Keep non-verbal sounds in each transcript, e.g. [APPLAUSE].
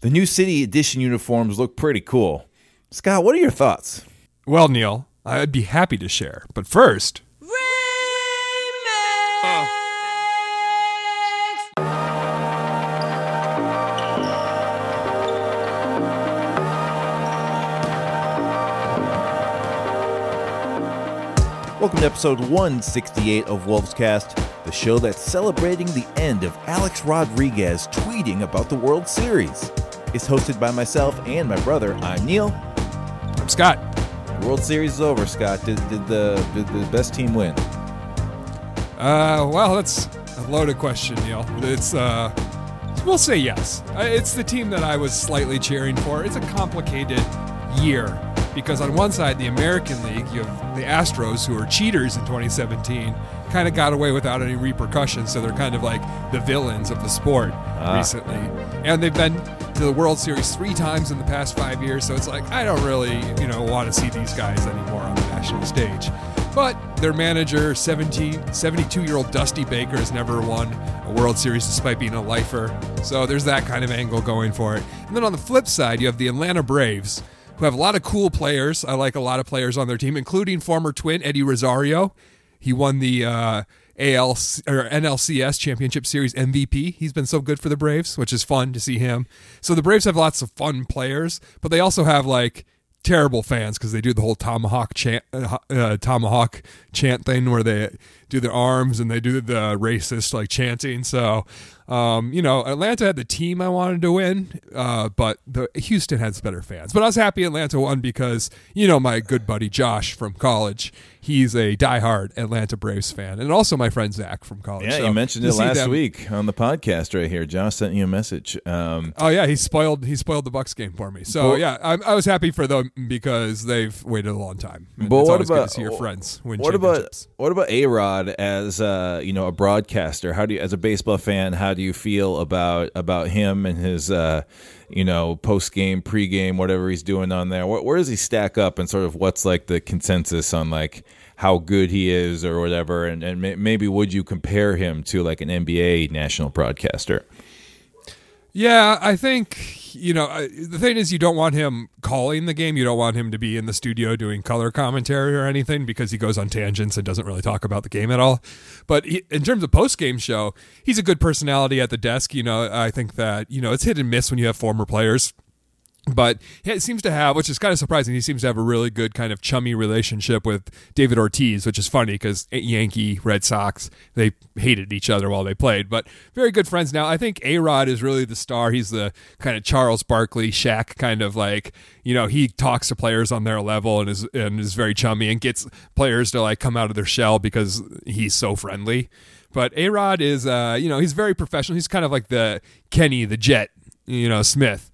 The new City Edition uniforms look pretty cool. Scott, what are your thoughts? Well, Neil, I'd be happy to share. But first. Welcome to episode 168 of Wolves Cast, the show that's celebrating the end of Alex Rodriguez tweeting about the World Series. It's hosted by myself and my brother. I'm Neil. I'm Scott. World Series is over, Scott. Did, did the did the best team win? Uh, well, that's a loaded question, Neil. It's uh, we'll say yes. Uh, It's the team that I was slightly cheering for. It's a complicated year because on one side, the American League, you have the Astros, who are cheaters in 2017, kind of got away without any repercussions, so they're kind of like the villains of the sport recently. And they've been to the World Series three times in the past five years, so it's like I don't really, you know, want to see these guys anymore on the national stage. But their manager, 17, 72 year old Dusty Baker, has never won a World Series despite being a lifer. So there's that kind of angle going for it. And then on the flip side, you have the Atlanta Braves, who have a lot of cool players. I like a lot of players on their team, including former twin Eddie Rosario. He won the uh, AL or NLCS Championship Series MVP. He's been so good for the Braves, which is fun to see him. So the Braves have lots of fun players, but they also have like terrible fans because they do the whole tomahawk chant, uh, uh, tomahawk chant thing where they do their arms and they do the racist like chanting. So, um, you know, Atlanta had the team I wanted to win, uh, but the Houston has better fans. But I was happy Atlanta won because you know my good buddy Josh from college. He's a diehard Atlanta Braves fan, and also my friend Zach from college. Yeah, So you mentioned it last them- week on the podcast right here. Josh sent you a message. Um, Oh yeah, he spoiled he spoiled the Bucks game for me. So But- yeah, I, I was happy for them because they've waited a long time. But it's what always about good to see your friends what about what about A Rod as uh, you know a broadcaster? How do you, as a baseball fan, how do you feel about about him and his uh, you know post game, pre game, whatever he's doing on there? Where, where does he stack up, and sort of what's like the consensus on like how good he is or whatever? And and maybe would you compare him to like an NBA national broadcaster? Yeah, I think you know the thing is you don't want him calling the game. You don't want him to be in the studio doing color commentary or anything because he goes on tangents and doesn't really talk about the game at all. But he, in terms of post game show, he's a good personality at the desk. You know, I think that you know it's hit and miss when you have former players. But he seems to have, which is kind of surprising, he seems to have a really good kind of chummy relationship with David Ortiz, which is funny because Yankee, Red Sox, they hated each other while they played, but very good friends now. I think A Rod is really the star. He's the kind of Charles Barkley, Shaq kind of like, you know, he talks to players on their level and is and is very chummy and gets players to like come out of their shell because he's so friendly. But A Rod is, uh, you know, he's very professional. He's kind of like the Kenny the Jet, you know, Smith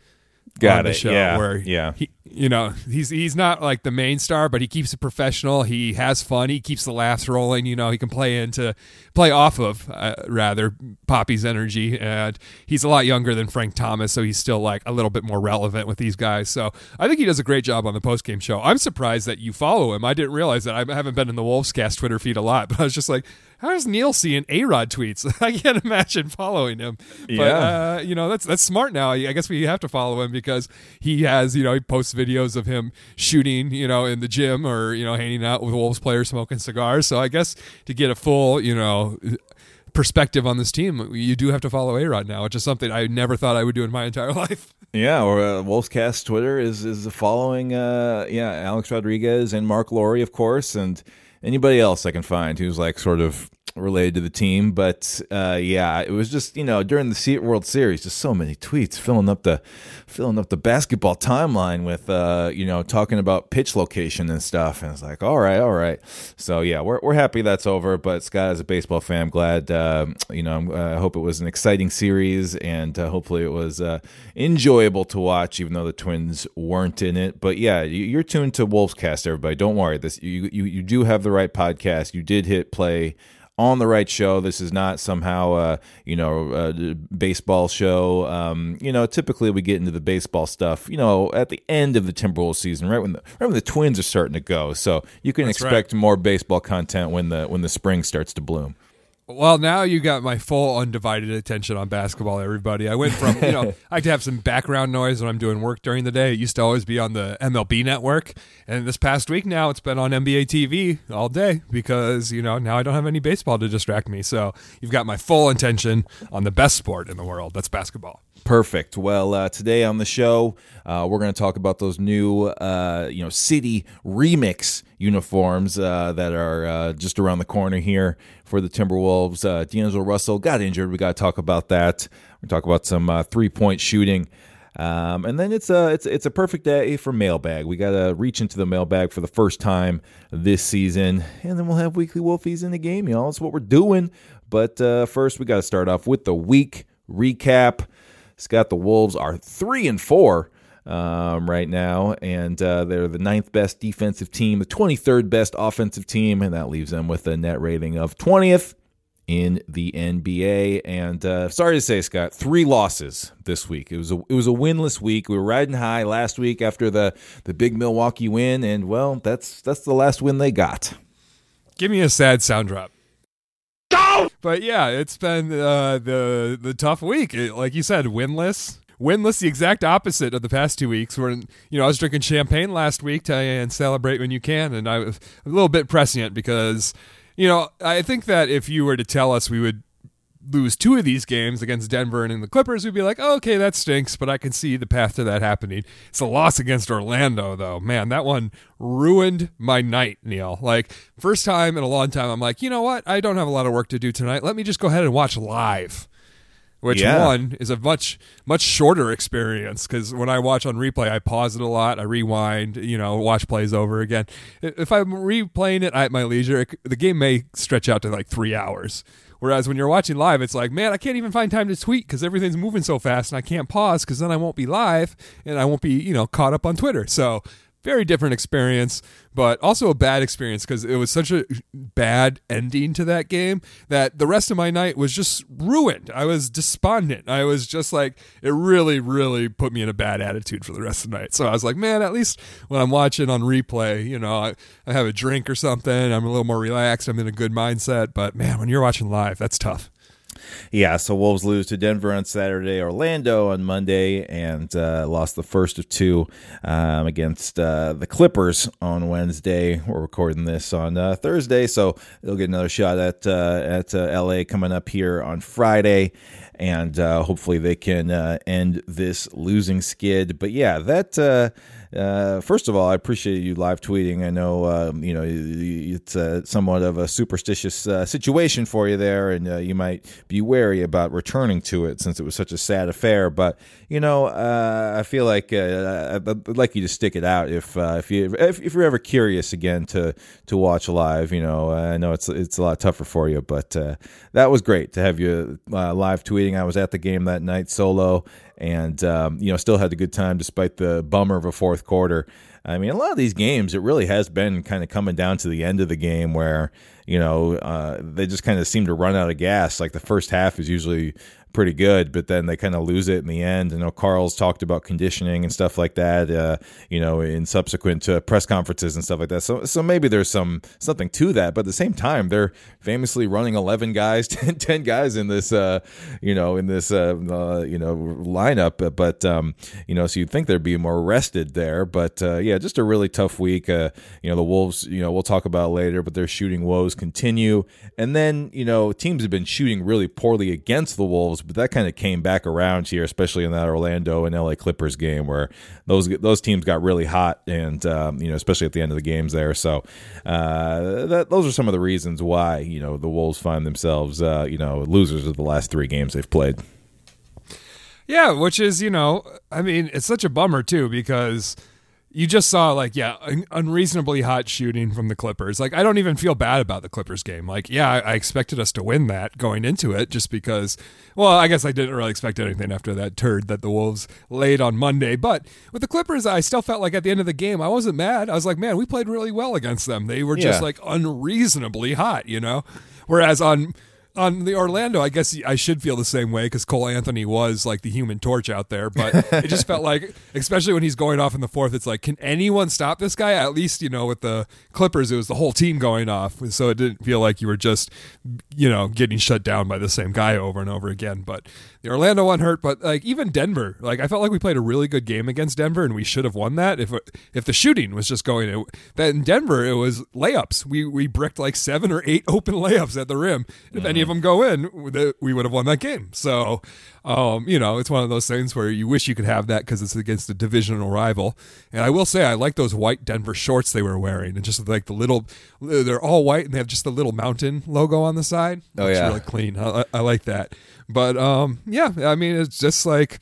Got it. show Yeah. where Yeah. he, you know he's he's not like the main star but he keeps it professional. He has fun. He keeps the laughs rolling. You know he can play into play off of uh, rather Papi's energy. And he's a lot younger than frank thomas so he's still like a little bit more relevant with these guys. So i think he does a great job on the post-game show. I'm surprised that you follow him. I didn't realize that. I haven't been in the Wolves cast twitter feed a lot [LAUGHS] but i was just like how's neil seeing a-rod tweets [LAUGHS] i can't imagine following him but Yeah. uh, you know that's that's smart now. I guess we have to follow him because he has you know he posts videos of him shooting you know in the gym or you know hanging out with Wolves players smoking cigars. So I guess to get a full you know perspective on this team, you do have to follow A Rod now, which is something I never thought I would do in my entire [LAUGHS] life. Yeah, or uh, Wolfscast Twitter is is following. Uh, yeah, Alex Rodriguez and Marc Lore, of course, and anybody else I can find who's like sort of related to the team. But uh, yeah, it was just you know during the World Series, just so many tweets filling up the filling up the basketball timeline with uh, you know talking about pitch location and stuff. And it's like, all right, all right. So yeah, we're we're happy that's over. But Scott, as a baseball fan, I'm glad. Uh, you know, I'm- hope it was an exciting series, and uh, hopefully it was uh, enjoyable to watch, even though the Twins weren't in it. But yeah, you- you're tuned to Wolvescast, everybody. Don't worry. This you you you do have the right podcast. You did hit play on the right show. This is not somehow, uh, you know, a baseball show. Um, you know, typically we get into the baseball stuff, you know, at the end of the Timberwolves season, right when the right when the Twins are starting to go. So you can That's right. expect more baseball content when the when the spring starts to bloom. Well, now you got my full undivided attention on basketball, everybody. I went from, you know, [LAUGHS] I like to have some background noise when I'm doing work during the day. It used to always be on the MLB network. And this past week now it's been on NBA TV all day because, you know, now I don't have any baseball to distract me. So you've got my full attention on the best sport in the world. That's basketball. Perfect. Well, uh, today on the show, uh, we're going to talk about those new, uh, you know, city remix uniforms uh, that are uh, just around the corner here for the Timberwolves. Uh, D'Angelo Russell got injured. We got to talk about that. We talk about some three point shooting. Um, and then it's a it's it's a perfect day for mailbag. We got to reach into the mailbag for the first time this season, and then we'll have weekly Wolfies in the game, y'all. That's what we're doing. But first, we got to start off with the week recap. Scott, the Wolves are three and four um, right now, and uh, they're the ninth best defensive team, the 23rd best offensive team, and that leaves them with a net rating of 20th in the NBA. And uh, sorry to say, Scott, three losses this week. It was a it was a winless week. We were riding high last week after the the big Milwaukee win, and well, that's that's the last win they got. Give me a sad sound drop. But yeah, it's been uh, the the tough week. It, like you said, winless. Winless, the exact opposite of the past two weeks. Where you know I was drinking champagne last week to and celebrate when you can, and I was a little bit prescient because you know I think that if you were to tell us we would lose two of these games against Denver and in the Clippers, we'd be like, oh, okay, that stinks, but I can see the path to that happening. It's a loss against Orlando, though. Man, that one ruined my night, Neil. Like, first time in a long time, I'm like, you know what? I don't have a lot of work to do tonight. Let me just go ahead and watch live. Which yeah. one is a much much shorter experience because when I watch on replay, I pause it a lot, I rewind, you know, watch plays over again. If I'm replaying it at my leisure, it, the game may stretch out to like three hours Whereas when you're watching live, it's like, man, I can't even find time to tweet because everything's moving so fast, and I can't pause because then I won't be live and I won't be, you know, caught up on Twitter. So very different experience, but also a bad experience because it was such a bad ending to that game that the rest of my night was just ruined. I was despondent. I was just like, it really, really put me in a bad attitude for the rest of the night. So I was like, man, at least when I'm watching on replay, you know, I, I have a drink or something, I'm a little more relaxed, I'm in a good mindset. But man, when you're watching live, that's tough. Yeah, so Wolves lose to Denver on Saturday, Orlando on Monday, and uh, lost the first of two um, against uh, the Clippers on Wednesday. We're recording this on uh, Thursday, so they'll get another shot at uh, at uh, LA coming up here on Friday and uh, hopefully they can end this losing skid. But yeah, that. Uh, uh first of all, I appreciate you live tweeting. I know um, you know it's uh, somewhat of a superstitious uh, situation for you there, and you might be wary about returning to it since it was such a sad affair. But you know, I feel like I'd like you to stick it out if if you if, if, you're ever curious again to to watch live. You know, I know it's it's a lot tougher for you, but that was great to have you live tweeting. I was at the game that night solo, and um, you know, still had a good time despite the bummer of a fourth quarter. I mean, a lot of these games, it really has been kind of coming down to the end of the game where you know uh, they just kind of seem to run out of gas. Like the first half is usually pretty good, but then they kind of lose it in the end. I know Carl's talked about conditioning and stuff like that, uh, you know, in subsequent uh, press conferences and stuff like that. So, so maybe there's some something to that, but at the same time, they're famously running 11 guys, [LAUGHS] 10, 10 guys in this, uh, you know, in this, uh, uh, you know, lineup. But, um, you know, so you'd think there'd be more rested there. But uh, yeah, just a really tough week. you know, the Wolves, you know, we'll talk about later, but their shooting woes continue. And then, you know, teams have been shooting really poorly against the Wolves but that kind of came back around here, especially in that Orlando and LA Clippers game where those those teams got really hot, and um, you know, especially at the end of the games there. So uh, that, those are some of the reasons why you know the Wolves find themselves uh, you know losers of the last three games they've played. Yeah, which is you know, I mean, it's such a bummer too because you just saw like yeah unreasonably hot shooting from the clippers. Like i don't even feel bad about the clippers game. Like yeah I, expected us to win that going into it just because well i guess i didn't really expect anything after that turd that the wolves laid on monday. But with the clippers i still felt like at the end of the game i wasn't mad. I was like man we played really well against them. They were just yeah. like unreasonably hot you know? Whereas on on the Orlando, I guess I should feel the same way because Cole Anthony was like the human torch out there. But [LAUGHS] it just felt like, especially when he's going off in the fourth, it's like, can anyone stop this guy? At least, you know, with the Clippers, it was the whole team going off. So it didn't feel like you were just, you know, getting shut down by the same guy over and over again. But the Orlando one hurt. But like even Denver, like I felt like we played a really good game against Denver and we should have won that if if the shooting was just going. It, that in Denver, it was layups. We we bricked like seven or eight open layups at the rim. If mm-hmm. any of them go in, we would have won that game. So, um, you know, it's one of those things where you wish you could have that because it's against a divisional rival. And I will say, I like those white Denver shorts they were wearing, and just like the little, they're all white and they have just the little mountain logo on the side. Oh yeah, really clean. I, I like that. But um, yeah, I mean, it's just like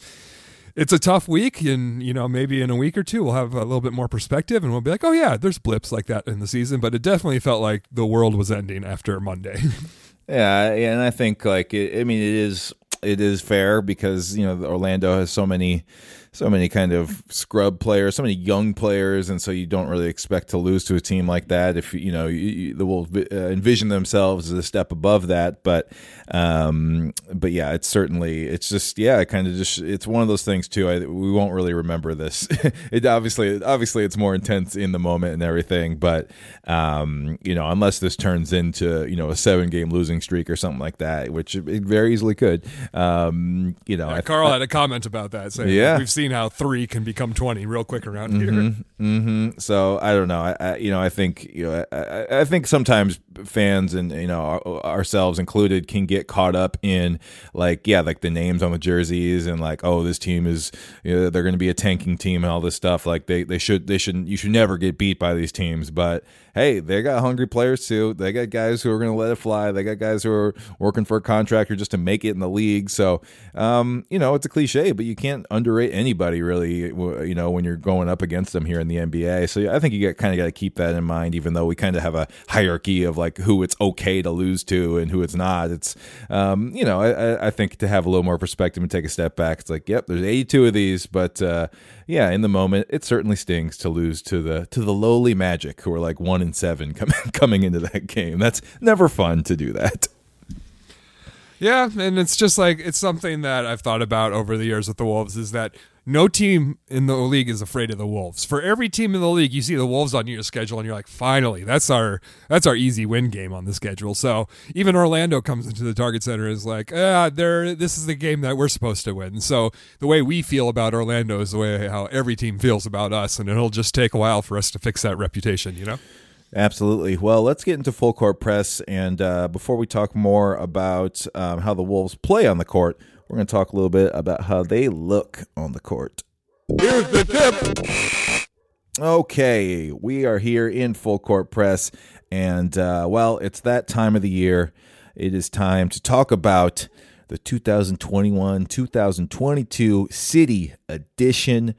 it's a tough week and you know maybe in a week or two we'll have a little bit more perspective and we'll be like oh yeah there's blips like that in the season but it definitely felt like the world was ending after monday [LAUGHS] yeah and i think like it, i mean it is it is fair because you know orlando has so many so many kind of scrub players, so many young players, and so you don't really expect to lose to a team like that. If you know you, you, the Wolves uh, envision themselves as a step above that, but um, but yeah, it's certainly it's just yeah, kind of just it's one of those things too. I, we won't really remember this. [LAUGHS] it obviously obviously it's more intense in the moment and everything, but um, you know unless this turns into you know a seven game losing streak or something like that, which it very easily could. Um, you know, yeah, Carl I, had a comment about that saying yeah. we've seen seen how three can become twenty real quick around here. Mm-hmm, mm-hmm. So I don't know. I, I, you know I think you know I, I think sometimes fans and you know ourselves included can get caught up in like yeah like the names on the jerseys and like oh this team is you know, they're going to be a tanking team and all this stuff like they they should they shouldn't you should never get beat by these teams but hey they got hungry players too they got guys who are going to let it fly they got guys who are working for a contractor just to make it in the league so um, you know it's a cliche but you can't underrate anybody really you know when you're going up against them here in the NBA so I think you get kind of got to keep that in mind even though we kind of have a hierarchy of like who it's okay to lose to and who it's not. It's um, you know I, I think to have a little more perspective and take a step back. It's like yep, there's 82 of these, but uh, yeah, in the moment it certainly stings to lose to the to the lowly Magic who are like one in seven [LAUGHS] coming coming into that game. That's never fun to do that. Yeah, and it's just like it's something that I've thought about over the years with the Wolves is that no team in the league is afraid of the Wolves. For every team in the league, you see the Wolves on your schedule, and you're like, finally, that's our that's our easy win game on the schedule. So even Orlando comes into the Target Center is like, ah, there, this is the game that we're supposed to win. So the way we feel about Orlando is the way how every team feels about us, and it'll just take a while for us to fix that reputation. You know. Absolutely. Well, let's get into full court press, and uh, before we talk more about um, how the Wolves play on the court we're going to talk a little bit about how they look on the court. Here's the tip. Okay, we are here in full court press, and uh, well, it's that time of the year. It is time to talk about the 2021 2022 City Edition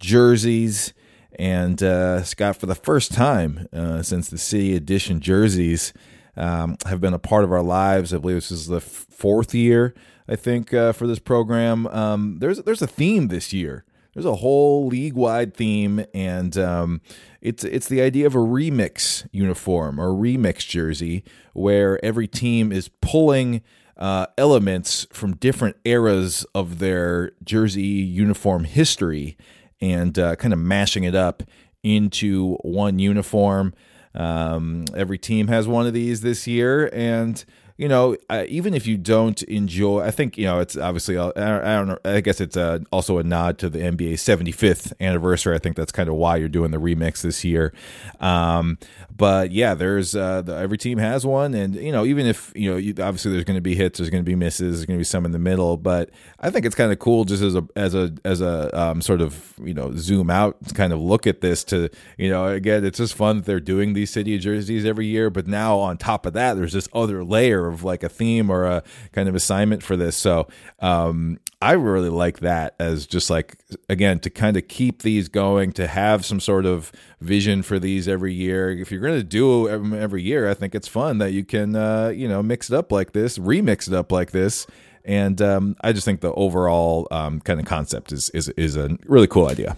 jerseys. And uh, Scott, for the first time uh, since the City Edition jerseys um, have been a part of our lives, I believe this is the f- fourth year I think uh, for this program. Um, there's there's a theme this year. There's a whole league wide theme, and um, it's it's the idea of a remix uniform or remix jersey, where every team is pulling uh, elements from different eras of their jersey uniform history and uh, kind of mashing it up into one uniform. Um, every team has one of these this year, and you know, uh, even if you don't enjoy, I think you know it's obviously uh, I, I don't know. I guess it's uh, also a nod to the NBA 75th anniversary. I think that's kind of why you're doing the remix this year. Um, but yeah, there's uh, the, every team has one, and you know, even if you know, you, obviously there's going to be hits, there's going to be misses, there's going to be some in the middle. But I think it's kind of cool just as a as a as a um, sort of you know zoom out kind of look at this to you know again it's just fun that they're doing these city jerseys every year. But now on top of that, there's this other layer of like a theme or a kind of assignment for this. So um, I really like that as just like again to kind of keep these going, to have some sort of vision for these every year. If you're going to do every year, I think it's fun that you can uh, you know mix it up like this, remix it up like this. And um, I just think the overall um, kind of concept is, is is a really cool idea.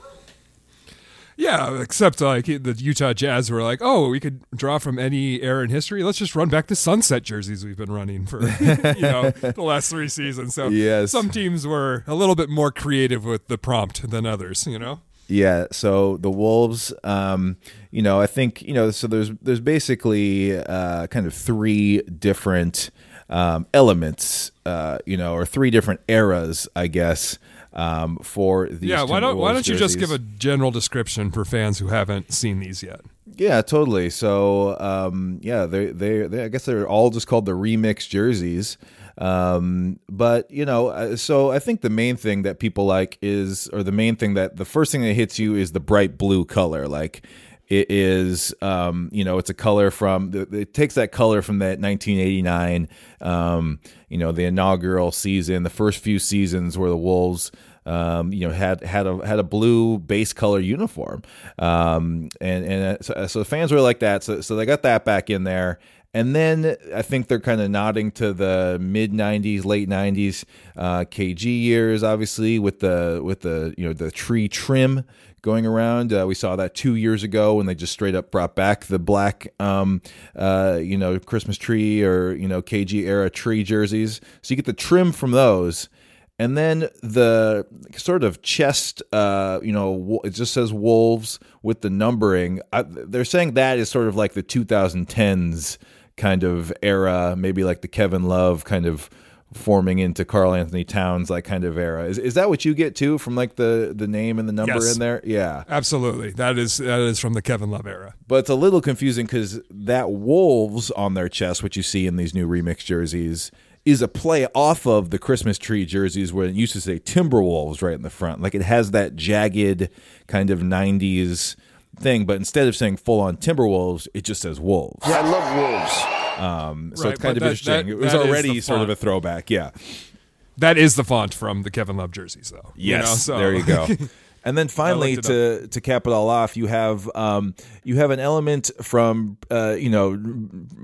Yeah, except like the Utah Jazz were like, oh, we could draw from any era in history. Let's just run back to sunset jerseys we've been running for [LAUGHS] you know the last three seasons. So Yes. some teams were a little bit more creative with the prompt than others. You know. Yeah, so the Wolves, um, you know, I think you know, so there's there's basically uh, kind of three different um, elements, uh, you know, or three different eras, I guess, um, for these. Yeah. Why don't Why don't you just give a general description for fans who haven't seen these yet? Yeah, totally. So, um, yeah, they, they, they, I guess they're all just called the remix jerseys. Um, but you know, uh, so I think the main thing that people like is, or the main thing that the first thing that hits you is the bright blue color. Like it is, um, you know, it's a color from, it takes that color from that 1989, um, you know, the inaugural season, the first few seasons where the Wolves, um, you know, had had a had a blue base color uniform, um, and and uh, so, so fans were like that. So so they got that back in there, and then I think they're kind of nodding to the mid '90s, late '90s uh, KG years, obviously with the with the you know the tree trim going around. Uh, we saw that two years ago when they just straight up brought back the black, um, uh, you know, Christmas tree or you know KG era tree jerseys. So you get the trim from those. And then the sort of chest, uh, you know, it just says Wolves with the numbering. I, they're saying that is sort of like the 2010s kind of era, maybe like the Kevin Love kind of forming into Carl Anthony Towns like kind of era. Is is that what you get too from like the the name and the number Yes. in there? Yeah. Absolutely. That is that is from the Kevin Love era. But it's a little confusing because that wolves on their chest, which you see in these new remix jerseys, is a play off of the Christmas tree jerseys where it used to say Timberwolves right in the front. Like it has that jagged kind of 90s thing, but instead of saying full on Timberwolves, it just says Wolves. Yeah, I love wolves. Um, so Right, it's kind of that- interesting. that- it was already sort of a throwback. Yeah. That is the font from the Kevin Love jerseys, though. you Yes, know, so- there you go. [LAUGHS] And then finally, to to cap it all off, you have um, you have an element from uh, you know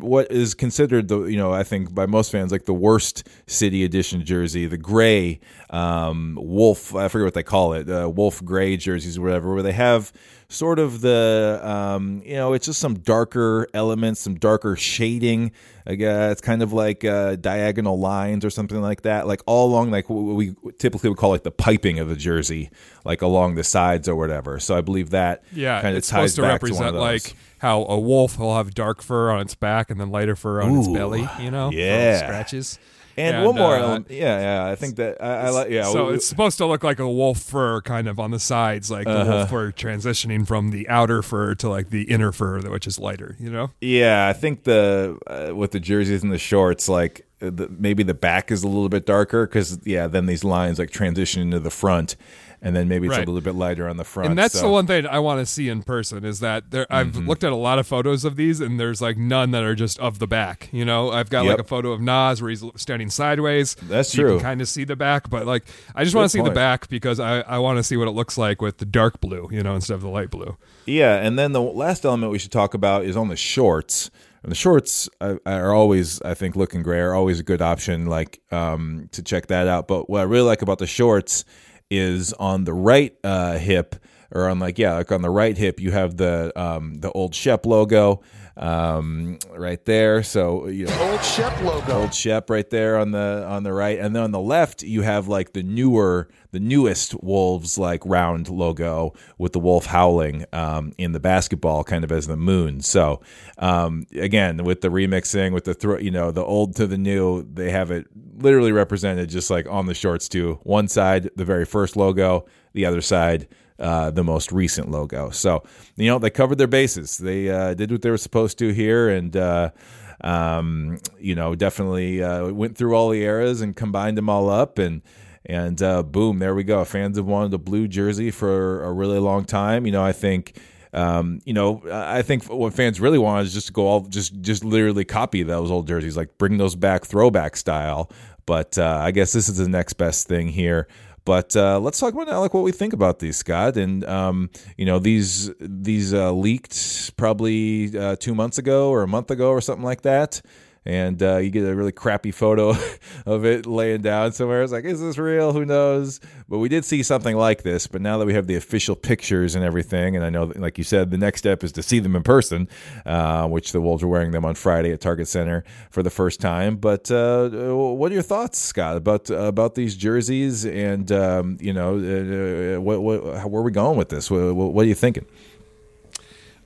what is considered the you know I think by most fans like the worst city edition jersey, the gray um, wolf. I forget what they call it, uh, wolf gray jerseys or whatever, where they have sort of the um, you know it's just some darker elements, some darker shading. I guess it's kind of like uh, diagonal lines or something like that, like all along like what we typically would call like the piping of the jersey, like along the sides or whatever. So I believe that Yeah, kind of it's ties supposed to back to represent of like how a wolf will have dark fur on its back and then lighter fur on its belly. You know, yeah. scratches. And, one more uh, element. Yeah, yeah. I think that I, I like. Yeah, so we- it's supposed to look like a wolf fur kind of on the sides, like the Uh-huh. wolf fur transitioning from the outer fur to like the inner fur, which is lighter. You know, Yeah, I think the uh, with the jerseys and the shorts, like uh, the, maybe the back is a little bit darker because yeah, then these lines like transition into the front, and then maybe it's Right. a little bit lighter on the front. and that's so- the one thing I want to see in person is that there. I've Mm-hmm. looked at a lot of photos of these, and there's like none that are just of the back. You know, I've got Yep. like a photo of Naz where he's standing sideways. That's so You true. can kind of see the back, but like I just want to see the back because I I want to see what it looks like with the dark blue, you know, instead of the light blue. Yeah, and then the last element we should talk about is on the shorts. And the shorts are, are always, I think, looking gray are always a good option, like um, to check that out. But what I really like about the shorts is on the right uh, hip, or on like yeah, like on the right hip, you have the um, the old Shep logo um, right there. So you know, Old Shep logo. old Shep right there on the on the right, and then on the left you have like the newer, the newest Wolves like round logo with the wolf howling um, in the basketball, kind of as the moon. So um, again, with the remixing, with the throw, you know, the old to the new, they have it literally represented just like on the shorts too. One side, the very first logo, the other side. Uh, the most recent logo. So, you know, they covered their bases. They uh, did what they were supposed to here, and uh, um, you know, definitely uh, went through all the eras and combined them all up, and and uh, boom, there we go. Fans have wanted a blue jersey for a really long time. You know, I think. Um, you know, I think what fans really want is just to go all just just literally copy those old jerseys, like bring those back throwback style. But I guess this is the next best thing here. But uh, let's talk about now, like what we think about these, Scott. And um, you know, these these uh, leaked probably uh, two months ago or a month ago or something like that. And uh, you get a really crappy photo [LAUGHS] of it laying down somewhere. It's like, is this real? Who knows? But we did see something like this. But now that we have the official pictures and everything, and I know, like you said, the next step is to see them in person, uh, which the Wolves are wearing them on Friday at Target Center for the first time. But uh, what are your thoughts, Scott, about about these jerseys? And um, you know, uh, what, what, where are we going with this? What, what are you thinking?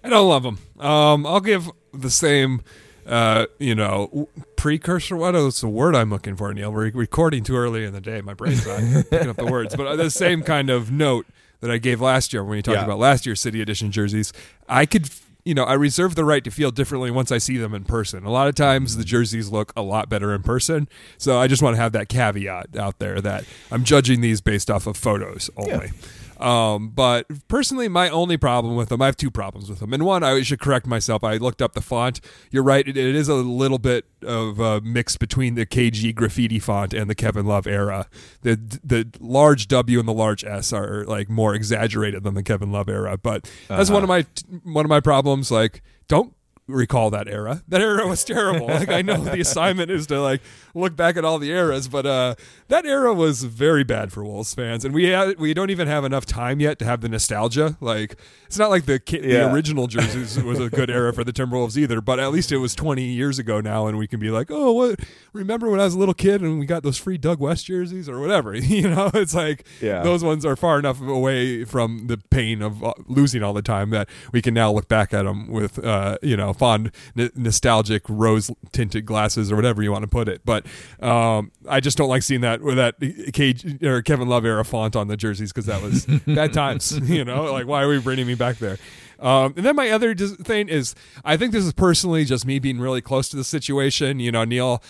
I don't love them. Um, I'll give the same uh, you know, precursor. What is the word I'm looking for, Neil? We're recording too early in the day. My brain's not [LAUGHS] picking up the words. But the same kind of note that I gave last year when we talked yeah. about last year's City Edition jerseys. I could, you know, I reserve the right to feel differently once I see them in person. A lot of times the jerseys look a lot better in person. So I just want to have that caveat out there that I'm judging these based off of photos only. Yeah. Um, but personally, my only problem with them, I have two problems with them. And one, I should correct myself. I looked up the font. You're right; it, it is a little bit of a mix between the KG graffiti font and the Kevin Love era. The the large W and the large S are like more exaggerated than the Kevin Love era. But that's uh-huh. one of my one of my problems. Like, don't recall that era. That era was terrible. like I know the assignment is to like look back at all the eras, but uh, that era was very bad for Wolves fans, and we ha- we don't even have enough time yet to have the nostalgia. Like it's not like the ki- yeah. the original jerseys [LAUGHS] was a good era for the Timberwolves either, but at least it was 20 years ago now, and we can be like, oh, what? Remember when I was a little kid and we got those free Doug West jerseys or whatever? [LAUGHS] you know, it's like yeah. those ones are far enough away from the pain of uh, losing all the time that we can now look back at them with uh, you know fond n- nostalgic rose tinted glasses or whatever you want to put it, but um, I just don't like seeing that with that KG or Kevin Love era font on the jerseys because that was [LAUGHS] bad times. [LAUGHS] You know, like why are we bringing me back there? Um, and then my other thing is, I think this is personally just me being really close to the situation. You know, Neil,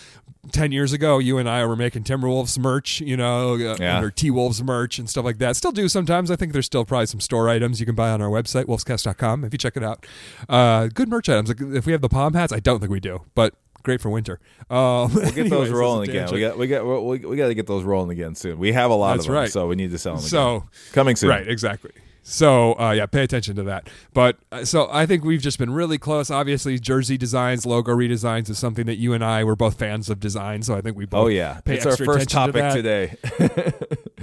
ten years ago, you and I were making Timberwolves merch, you know, uh, yeah. or T Wolves merch and stuff like that. Still do sometimes. I think there's still probably some store items you can buy on our website, wolvescast.com, if you check it out. Uh, good merch items. If we have the palm hats, I don't think we do, but great for winter. Um, we'll get [LAUGHS] anyways, those rolling again. We got we got we, we got to get those rolling again soon. We have a lot That's of them, right. so we need to sell them. So coming soon, right? Exactly. So uh, yeah, pay attention to that. But uh, so I think we've just been really close. Obviously, jersey designs, logo redesigns is something that you and I were both fans of design. So I think we both. Oh yeah, pay it's our first topic to today.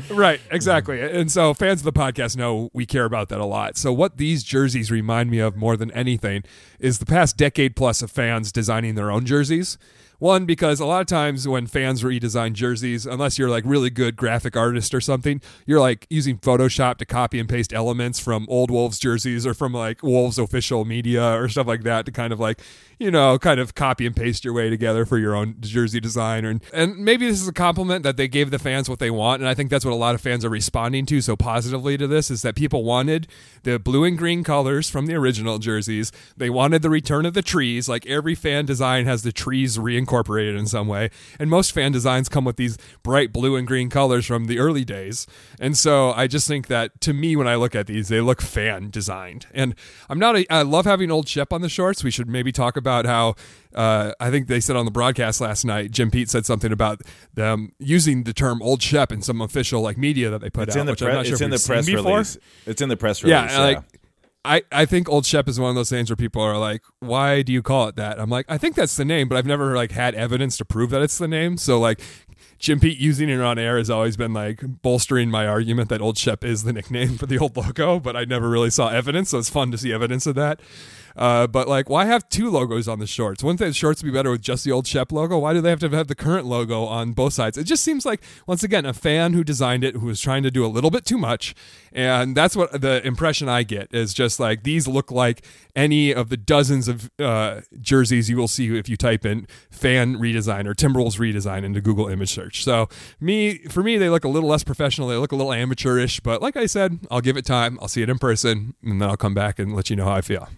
[LAUGHS] right, exactly. And so fans of the podcast know we care about that a lot. So what these jerseys remind me of more than anything is the past decade plus of fans designing their own jerseys. One, because a lot of times when fans redesign jerseys, unless you're like really good graphic artist or something, you're like using Photoshop to copy and paste elements from old Wolves jerseys or from like Wolves official media or stuff like that to kind of like you know, kind of copy and paste your way together for your own jersey design. And, and maybe this is a compliment that they gave the fans what they want. And I think that's what a lot of fans are responding to so positively to this is that people wanted the blue and green colors from the original jerseys. They wanted the return of the trees. Like every fan design has the trees reincorporated in some way. And most fan designs come with these bright blue and green colors from the early days. And so I just think that to me, when I look at these, they look fan designed. And I'm not, a, I love having old Shep on the shorts. We should maybe talk about about how uh, I think they said on the broadcast last night. Jim Pete said something about them using the term "old Shep" in some official like media that they put it's out. In the pre- sure it's in the press release. It's in the press release. Yeah, like I, I think Old Shep is one of those things where people are like, why do you call it that? I'm like, I think that's the name, but I've never like had evidence to prove that it's the name. So like Jim Pete using it on air has always been like bolstering my argument that Old Shep is the [LAUGHS] nickname for the old logo, but I never really saw evidence. So it's fun to see evidence of that. Uh, but like, why have two logos on the shorts? Wouldn't the shorts be better with just the old Shep logo? Why do they have to have the current logo on both sides? It just seems like once again a fan who designed it who was trying to do a little bit too much, and that's what the impression I get is just like these look like any of the dozens of uh, jerseys you will see if you type in fan redesign or Timberwolves redesign into Google image search. So me, for me, they look a little less professional. They look a little amateurish, but like I said, I'll give it time. I'll see it in person, and then I'll come back and let you know how I feel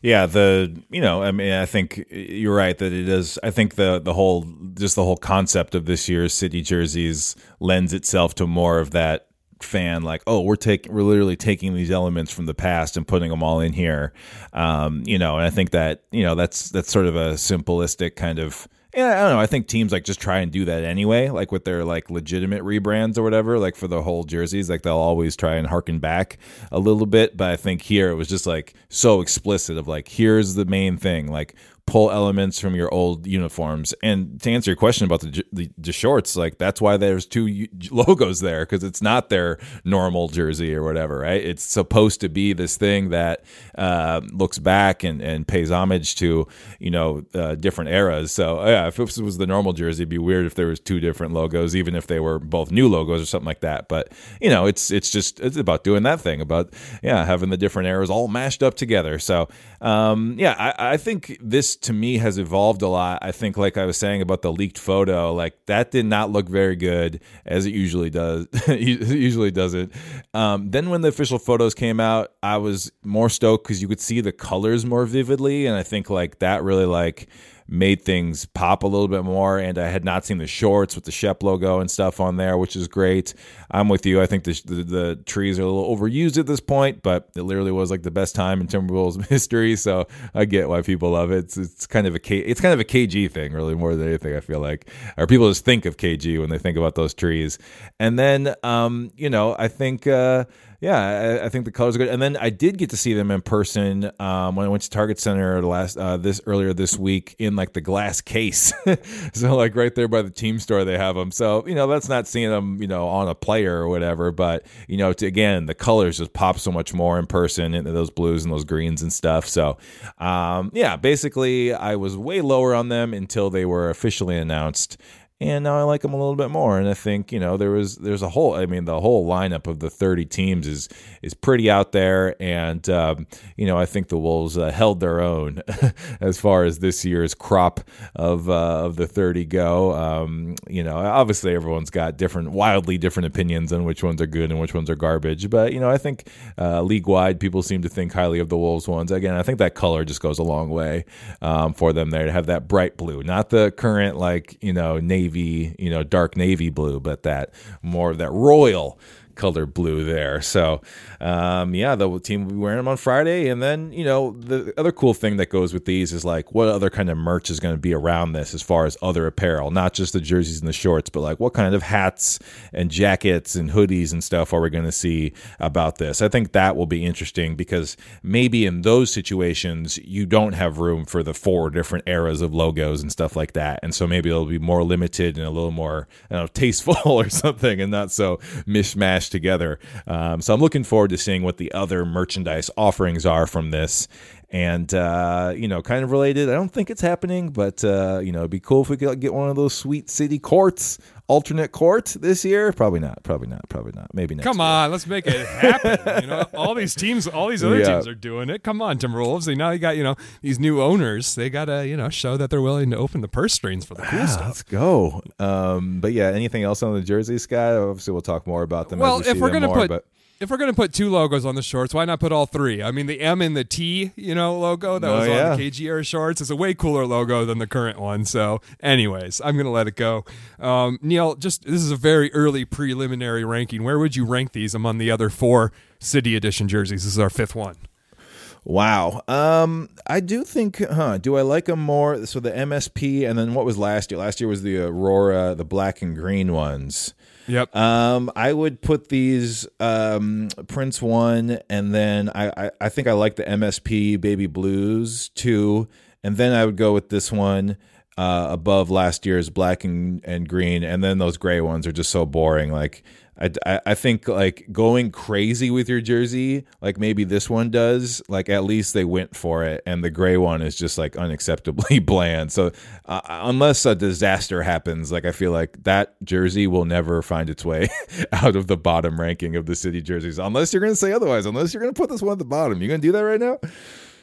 yeah the you know i mean i think you're right that it is i think the the whole just the whole concept of this year's city jerseys lends itself to more of that fan like oh we're taking we're literally taking these elements from the past and putting them all in here. Um you know and i think that you know that's that's sort of a simplistic kind of yeah, I don't know. I think teams like just try and do that anyway, like with their like legitimate rebrands or whatever, like for the whole jerseys, like they'll always try and harken back a little bit. But I think here it was just like so explicit of like, here's the main thing, like pull elements from your old uniforms. And to answer your question about the the, the shorts, like that's why there's two logos there because it's not their normal jersey or whatever, right? It's supposed to be this thing that uh, looks back and, and pays homage to you know uh, different eras. So yeah, if this was the normal jersey, it'd be weird if there was two different logos, even if they were both new logos or something like that. But you know, it's it's just it's about doing that thing about yeah having the different eras all mashed up together. So um, yeah, I, I think this to me has evolved a lot. I think, like I was saying about the leaked photo, like that did not look very good as it usually does. [LAUGHS] It usually doesn't. Um, then when the official photos came out, I was more stoked because you could see the colors more vividly, and I think like that really like made things pop a little bit more. And I had not seen the shorts with the Shep logo and stuff on there, which is great. I'm with you. I think the, the, the trees are a little overused at this point, but it literally was like the best time in Timberwolves [LAUGHS] history. So I get why people love it. It's, it's kind of a K, it's kind of a KG thing, really more than anything. I feel like, or people just think of KG when they think about those trees. And then, um, you know, I think. Uh, yeah, I, I, think the colors are good. And then I did get to see them in person um, when I went to Target Center last uh, this earlier this week in like the glass case. [LAUGHS] so like right there by the team store, they have them. So you know that's not seeing them you know on a player or whatever, but you know to, again the colors just pop so much more in person into those blues and those greens and stuff. So um, yeah, basically I was way lower on them until they were officially announced and now I like them a little bit more. And I think you know there was there's a whole I mean the whole lineup of the 30 teams is is pretty out there, and um, you know I think the Wolves uh, held their own [LAUGHS] as far as this year's crop of uh, of the 30 go. Um, you know obviously everyone's got different wildly different opinions on which ones are good and which ones are garbage, but you know I think uh, league wide people seem to think highly of the Wolves ones. Again, I think that color just goes a long way um, for them there to have that bright blue, not the current like you know navy navy, you know, dark navy blue, but that more of that royal color blue there. So, um, yeah, the team will be wearing them on Friday. And then, you know, the other cool thing that goes with these is like what other kind of merch is going to be around this as far as other apparel, not just the jerseys and the shorts, but like what kind of hats and jackets and hoodies and stuff are we going to see about this? I think that will be interesting because maybe in those situations, you don't have room for the four different eras of logos and stuff like that. And so maybe it'll be more limited and a little more, know, tasteful [LAUGHS] or something and not so mishmash together. Um, so I'm looking forward to seeing what the other merchandise offerings are from this. And, uh, you know, kind of related. I don't think it's happening, but, uh, you know, it'd be cool if we could get one of those sweet city courts alternate court this year? Probably not. Probably not. Probably not. Maybe next. Come year. on, let's make it happen. you know, [LAUGHS] all these teams, all these other yeah. teams are doing it. Come on, Timberwolves. They now you got you know these new owners. They gotta you know show that they're willing to open the purse strings for the cool stuff. Let's go. Um, but yeah, anything else on the jersey, Scott? Obviously, we'll talk more about them. Well, we if we're gonna more, put. But if we're gonna put two logos on the shorts, why not put all three? I mean, the M and the T, you know, logo that oh, was yeah. on the KG Era shorts is a way cooler logo than the current one. So, anyways, I'm gonna let it go. Um, Neil, just this is a very early preliminary ranking. Where would you rank these among the other four City Edition jerseys? This is our fifth one. Wow. Um, I do think, huh? Do I like them more? So the MSP, and then what was last year? Last year was the Aurora, the black and green ones. Yep. Um, I would put these um, Prince one, and then I, I, I think I like the MSP Baby Blues too, and then I would go with this one uh, above last year's black and, and green, and then those gray ones are just so boring. Like I, I think like going crazy with your jersey, like maybe this one does, like at least they went for it, and the gray one is just like unacceptably [LAUGHS] bland. So uh, unless a disaster happens, like I feel like that jersey will never find its way [LAUGHS] out of the bottom ranking of the city jerseys, unless you're going to say otherwise. Unless you're going to put this one at the bottom, you going to do that right now?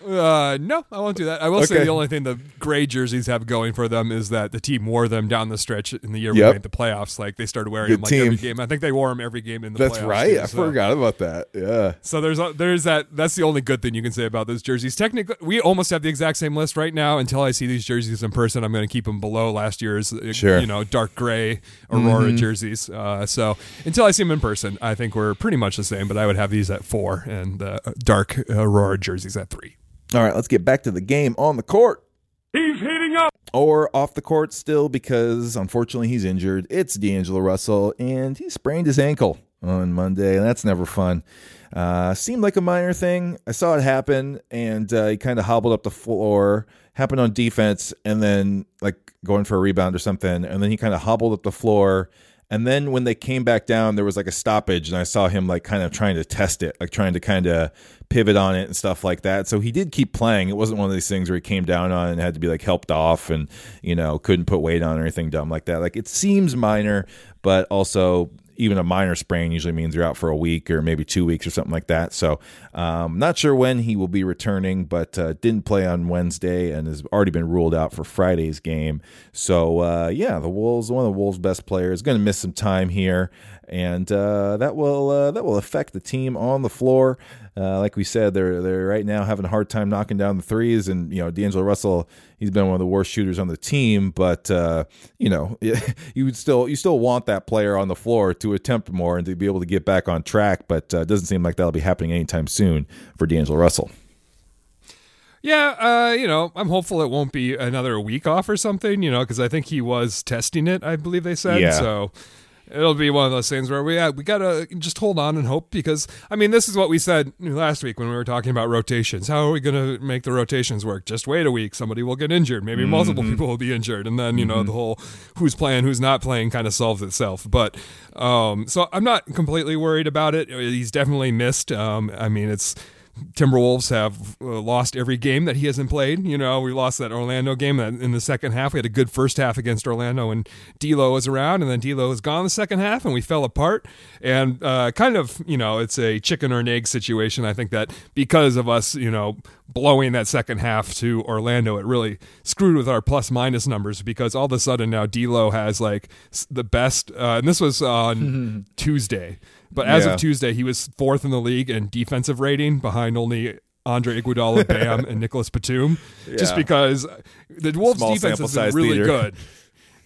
Uh, no, I won't do that. I will okay. say the only thing the gray jerseys have going for them is that the team wore them down the stretch in the year yep. we made the playoffs. Like they started wearing Good them like team. every game. I think they wore them every game in the playoffs. that's playoffs. right. Too, I so. forgot about that. Yeah. So there's a, there's that. That's the only good thing you can say about those jerseys. Technically, we almost have the exact same list right now. Until I see these jerseys in person, I'm going to keep them below last year's. Uh, sure. You know, dark gray Aurora mm-hmm. jerseys. Uh, so until I see them in person, I think we're pretty much the same. But I would have these at four and uh, dark Aurora jerseys at three. All right, let's get back to the game on the court. He's heating up. Or off the court still because unfortunately he's injured. It's D'Angelo Russell and he sprained his ankle on Monday, and that's never fun. Uh, seemed like a minor thing. I saw it happen, and uh, he kind of hobbled up the floor. Happened on defense, and then like going for a rebound or something, and then he kind of hobbled up the floor. And then when they came back down, there was like a stoppage, and I saw him like kind of trying to test it, like trying to kind of pivot on it and stuff like that. So he did keep playing. It wasn't one of these things where he came down on and had to be like helped off and, you know, couldn't put weight on or anything dumb like that. Like it seems minor, but also even a minor sprain usually means you're out for a week or maybe two weeks or something like that. So, um, not sure when he will be returning, but uh, didn't play on Wednesday and has already been ruled out for Friday's game. So, uh, yeah, the Wolves, one of the Wolves' best players, going to miss some time here, and uh, that will uh, that will affect the team on the floor. Uh, like we said, they're they're right now having a hard time knocking down the threes, and you know D'Angelo Russell, he's been one of the worst shooters on the team. But uh, you know, [LAUGHS] you would still you still want that player on the floor to attempt more and to be able to get back on track. But uh, it doesn't seem like that'll be happening anytime soon for D'Angelo Russell. Yeah, uh, you know, I'm hopeful it won't be another week off or something, you know, because I think he was testing it, I believe they said. Yeah. So it'll be one of those things where we uh, we gotta just hold on and hope because I mean this is what we said last week when we were talking about rotations. How are we gonna make the rotations work? Just wait a week. Somebody will get injured. Maybe multiple people will be injured, and then you know the whole who's playing, who's not playing kind of solves itself. But um, so I'm not completely worried about it. He's definitely missed. Um, I mean it's. Timberwolves have uh, lost every game that he hasn't played. You know, we lost that Orlando game in the second half. We had a good first half against Orlando, and D'Lo was around, and then D'Lo was gone the second half, and we fell apart. And uh, kind of, you know, it's a chicken or an egg situation. I think that because of us, you know, blowing that second half to Orlando, it really screwed with our plus minus numbers because all of a sudden now D'Lo has like the best, uh, and this was on [LAUGHS] Tuesday. But as Yeah. of Tuesday, he was fourth in the league in defensive rating behind only Andre Iguodala, [LAUGHS] Bam, and Nicolas Batum. Just because the Wolves' Small defense has been really theater. good. [LAUGHS]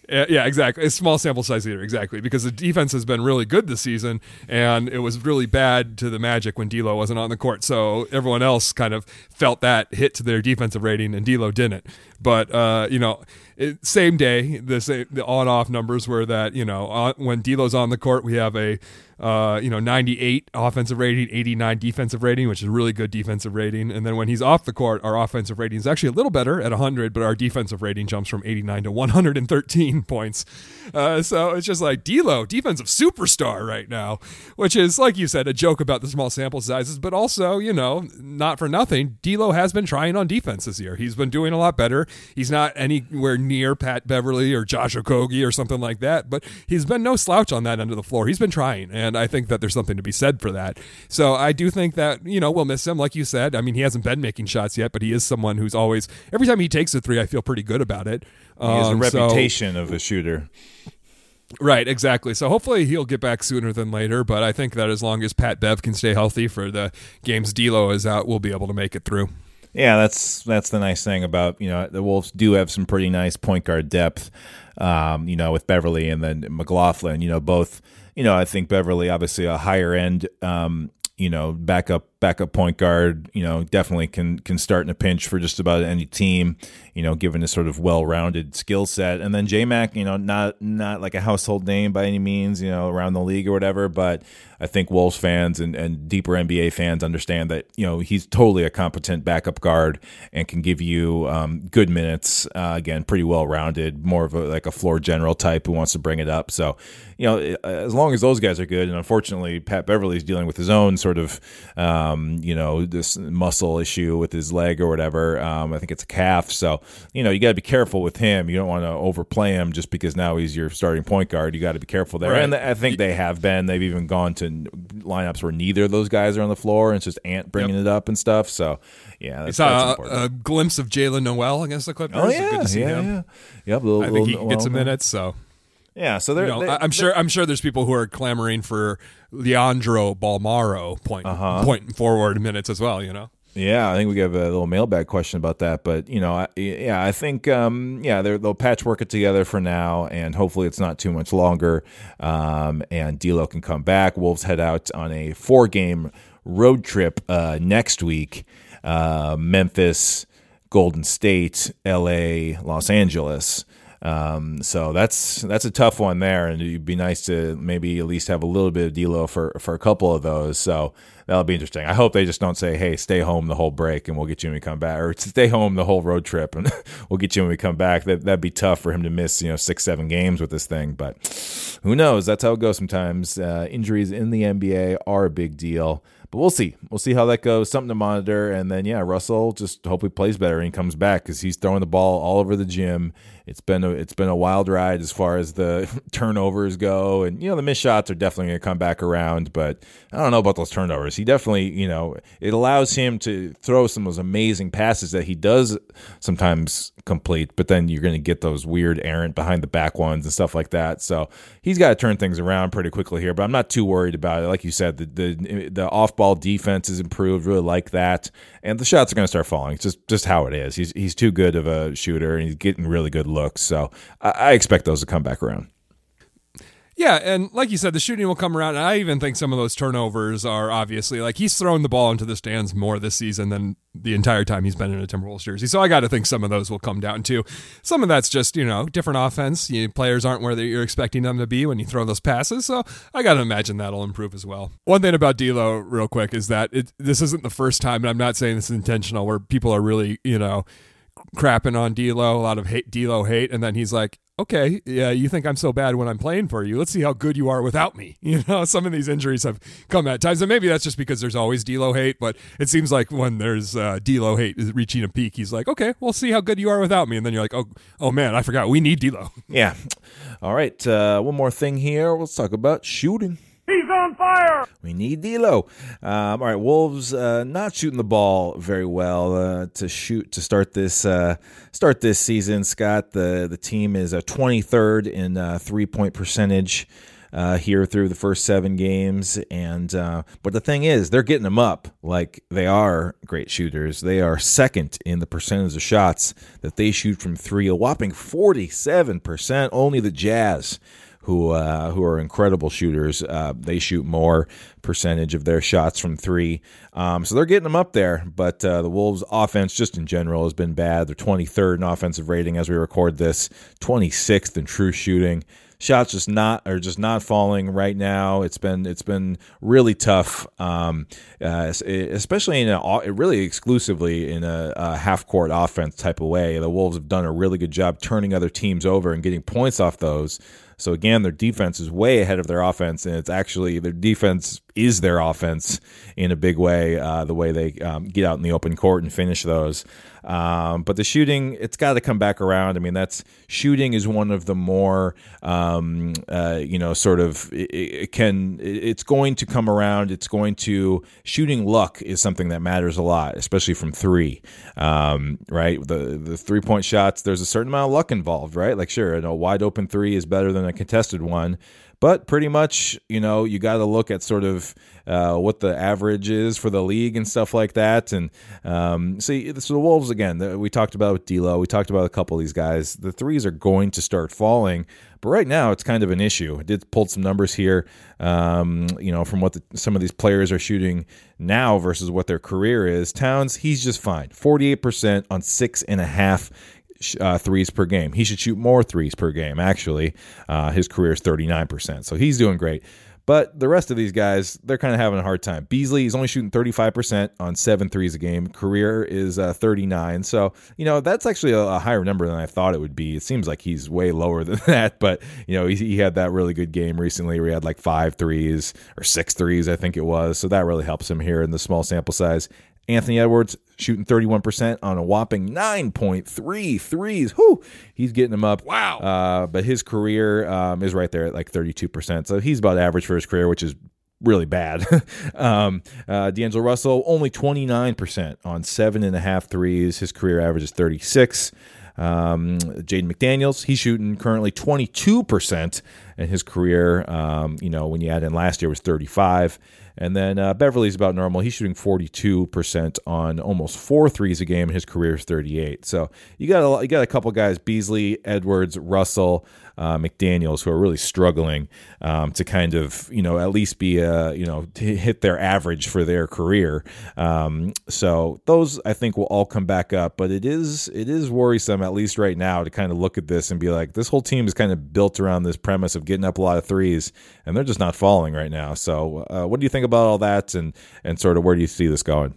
Yeah, yeah, exactly. It's small sample size either, exactly. Because the defense has been really good this season, and it was really bad to the Magic when D'Lo wasn't on the court. So everyone else kind of felt that hit to their defensive rating, and D'Lo didn't. But uh, you know, it, same day, the same, the on-off numbers were that you know on, when D'Lo's on the court, we have a uh, you know 98 offensive rating, 89 defensive rating, which is a really good defensive rating. And then when he's off the court, our offensive rating is actually a little better at 100, but our defensive rating jumps from 89 to 113 [LAUGHS] points. Uh, so it's just like D'Lo, defensive superstar right now, which is like you said, a joke about the small sample sizes, but also you know not for nothing. D'Lo has been trying on defense this year. He's been doing a lot better. He's not anywhere near Pat Beverley or Josh Okogie or something like that, but he's been no slouch on that end of the floor. He's been trying, and I think that there's something to be said for that. So I do think that you know we'll miss him, like you said. I mean, he hasn't been making shots yet, but he is someone who's always every time he takes a three, I feel pretty good about it. He has a Um, so- reputation of a shooter. Right, exactly. So hopefully he'll get back sooner than later. But I think that as long as Pat Bev can stay healthy for the games D'Lo is out, we'll be able to make it through. Yeah, that's that's the nice thing about you know the Wolves do have some pretty nice point guard depth. Um, you know, with Beverley and then McLaughlin. You know, both. You know, I think Beverley obviously a higher end. Um, you know, backup backup point guard. You know, definitely can can start in a pinch for just about any team. You know, given his sort of well rounded skill set, and then J Mac. You know, not not like a household name by any means. You know, around the league or whatever, but I think Wolves fans and, and deeper NBA fans understand that you know he's totally a competent backup guard and can give you um, good minutes. Uh, again, pretty well rounded, more of a like a floor general type who wants to bring it up. So, you know, as long as those guys are good, and unfortunately Pat Beverley's dealing with his own sort of um, you know this muscle issue with his leg or whatever. Um, I think it's a calf. So you know you got to be careful with him. You don't want to overplay him just because now he's your starting point guard. You got to be careful there. Right. And I think they have been. They've even gone to lineups where neither of those guys are on the floor, and it's just Ant bringing it up and stuff. So, yeah, that's, that's a, a glimpse of Jaylen Nowell against the Clippers. oh yeah, good to see yeah, yeah. Yep, little, I think he little- gets some well, minutes. So Yeah, so they're, you know, they- I'm sure. I'm sure there's people who are clamoring for Leandro Bolmaro point Uh-huh. point forward minutes as well. You know. Yeah, I think we have a little mailbag question about that, but you know, I, yeah, I think um, yeah, they're, they'll patchwork it together for now, and hopefully it's not too much longer. Um, and D'Lo can come back. Wolves head out on a four-game road trip uh, next week: uh, Memphis, Golden State, L.A., Los Angeles. Um, so that's that's a tough one there, and it'd be nice to maybe at least have a little bit of D'Lo for for a couple of those. So that'll be interesting. I hope they just don't say, "Hey, stay home the whole break, and we'll get you when we come back," or [LAUGHS] "Stay home the whole road trip, and [LAUGHS] we'll get you when we come back." That that'd be tough for him to miss, you know, six seven games with this thing. But who knows? That's how it goes sometimes. Uh, injuries in the NBA are a big deal. But we'll see. We'll see how that goes. Something to monitor. And then, yeah, Russell just hope he plays better and comes back because he's throwing the ball all over the gym. It's been a it's been a wild ride as far as the [LAUGHS] turnovers go, and you know the missed shots are definitely going to come back around. But I don't know about those turnovers. He definitely, you know, it allows him to throw some of those amazing passes that he does sometimes complete. But then you're going to get those weird errant behind the back ones and stuff like that. So he's got to turn things around pretty quickly here. But I'm not too worried about it. Like you said, the the, the off ball defense is improved. Really like that, and the shots are going to start falling. It's just just how it is. He's he's too good of a shooter, and he's getting really good looks. So I, I expect those to come back around. Yeah, and like you said, the shooting will come around. And I even think some of those turnovers are obviously like he's thrown the ball into the stands more this season than the entire time he's been in a Timberwolves jersey. So I got to think some of those will come down too. Some of that's just you know different offense. You, players aren't where you're expecting them to be when you throw those passes. So I got to imagine that'll improve as well. One thing about D'Lo, real quick, is that it, this isn't the first time, and I'm not saying this is intentional, where people are really you know crapping on D'Lo, a lot of hate D'Lo hate, and then he's like, okay, yeah, you think I'm so bad when I'm playing for you. Let's see how good you are without me. [LAUGHS] You know, some of these injuries have come at times, and maybe that's just because there's always D'Lo hate. But it seems like when there's uh, D'Lo hate reaching a peak, he's like, okay, we'll see how good you are without me, and then you're like, oh, oh man, I forgot we need D'Lo. Yeah. All right. Uh, one more thing here. Let's talk about shooting. He's on fire. We need D'Lo. Um, all right, Wolves uh, not shooting the ball very well uh, to shoot to start this uh, start this season. Scott, the the team is a 23rd in uh, three point percentage. Uh, here through the first seven games, and uh, but the thing is, they're getting them up like they are great shooters. They are second in the percentage of shots that they shoot from three, a whopping forty-seven percent. Only the Jazz who uh, who are incredible shooters. Uh, they shoot more percentage of their shots from three, um, so they're getting them up there. But uh, the Wolves' offense, just in general, has been bad. They're 23rd in offensive rating as we record this, 26th in true shooting shots just not are just not falling right now. It's been it's been really tough, um, uh, especially in a really exclusively in a, a half court offense type of way. The Wolves have done a really good job turning other teams over and getting points off those. So again, their defense is way ahead of their offense, and it's actually their defense is their offense in a big way. Uh, the way they um, get out in the open court and finish those. Um, but the shooting, it's got to come back around. I mean, that's shooting is one of the more, um, uh, you know, sort of it, it can. It's going to come around. It's going to shooting luck is something that matters a lot, especially from three. Um, right, the the three point shots. There's a certain amount of luck involved, right? Like, sure, a wide open three is better than a contested one, but pretty much, you know, you got to look at sort of uh, what the average is for the league and stuff like that. And um, see, so the Wolves again, we talked about with D'Lo, we talked about a couple of these guys. The threes are going to start falling, but right now it's kind of an issue. I did pull some numbers here, um, you know, from what the, some of these players are shooting now versus what their career is. Towns, he's just fine, forty eight percent on six and a half uh, threes per game. He should shoot more threes per game, actually. Uh, his career is 39%. So he's doing great. But the rest of these guys, they're kind of having a hard time. Beasley is only shooting 35% on seven threes a game. Career is uh, 39. So, you know, that's actually a, a, higher number than I thought it would be. It seems like he's way lower than [LAUGHS] that. But, you know, he, he, had that really good game recently where he had like five threes or six threes, I think it was. So that really helps him here in the small sample size. Anthony Edwards shooting 31% on a whopping 9.3 threes. Whoo, he's getting them up. Wow. Uh, but his career um, is right there at like 32%. So he's about average for his career, which is really bad. [LAUGHS] um, uh, D'Angelo Russell, only 29% on seven and a half threes. His career average is 36. Um, Jaden McDaniels, he's shooting currently 22% in his career. Um, you know, when you add in last year was 35. And then uh, Beverley's about normal. He's shooting 42% on almost four threes a game, his career is 38. So you got a, you got a couple guys, Beasley, Edwards, Russell, uh, McDaniels, who are really struggling um, to kind of, you know, at least be, a, you know, hit their average for their career. Um, so those, I think, will all come back up. But it is, it is worrisome, at least right now, to kind of look at this and be like, this whole team is kind of built around this premise of getting up a lot of threes, and they're just not falling right now. So uh, what do you think about all that, and and sort of where do you see this going?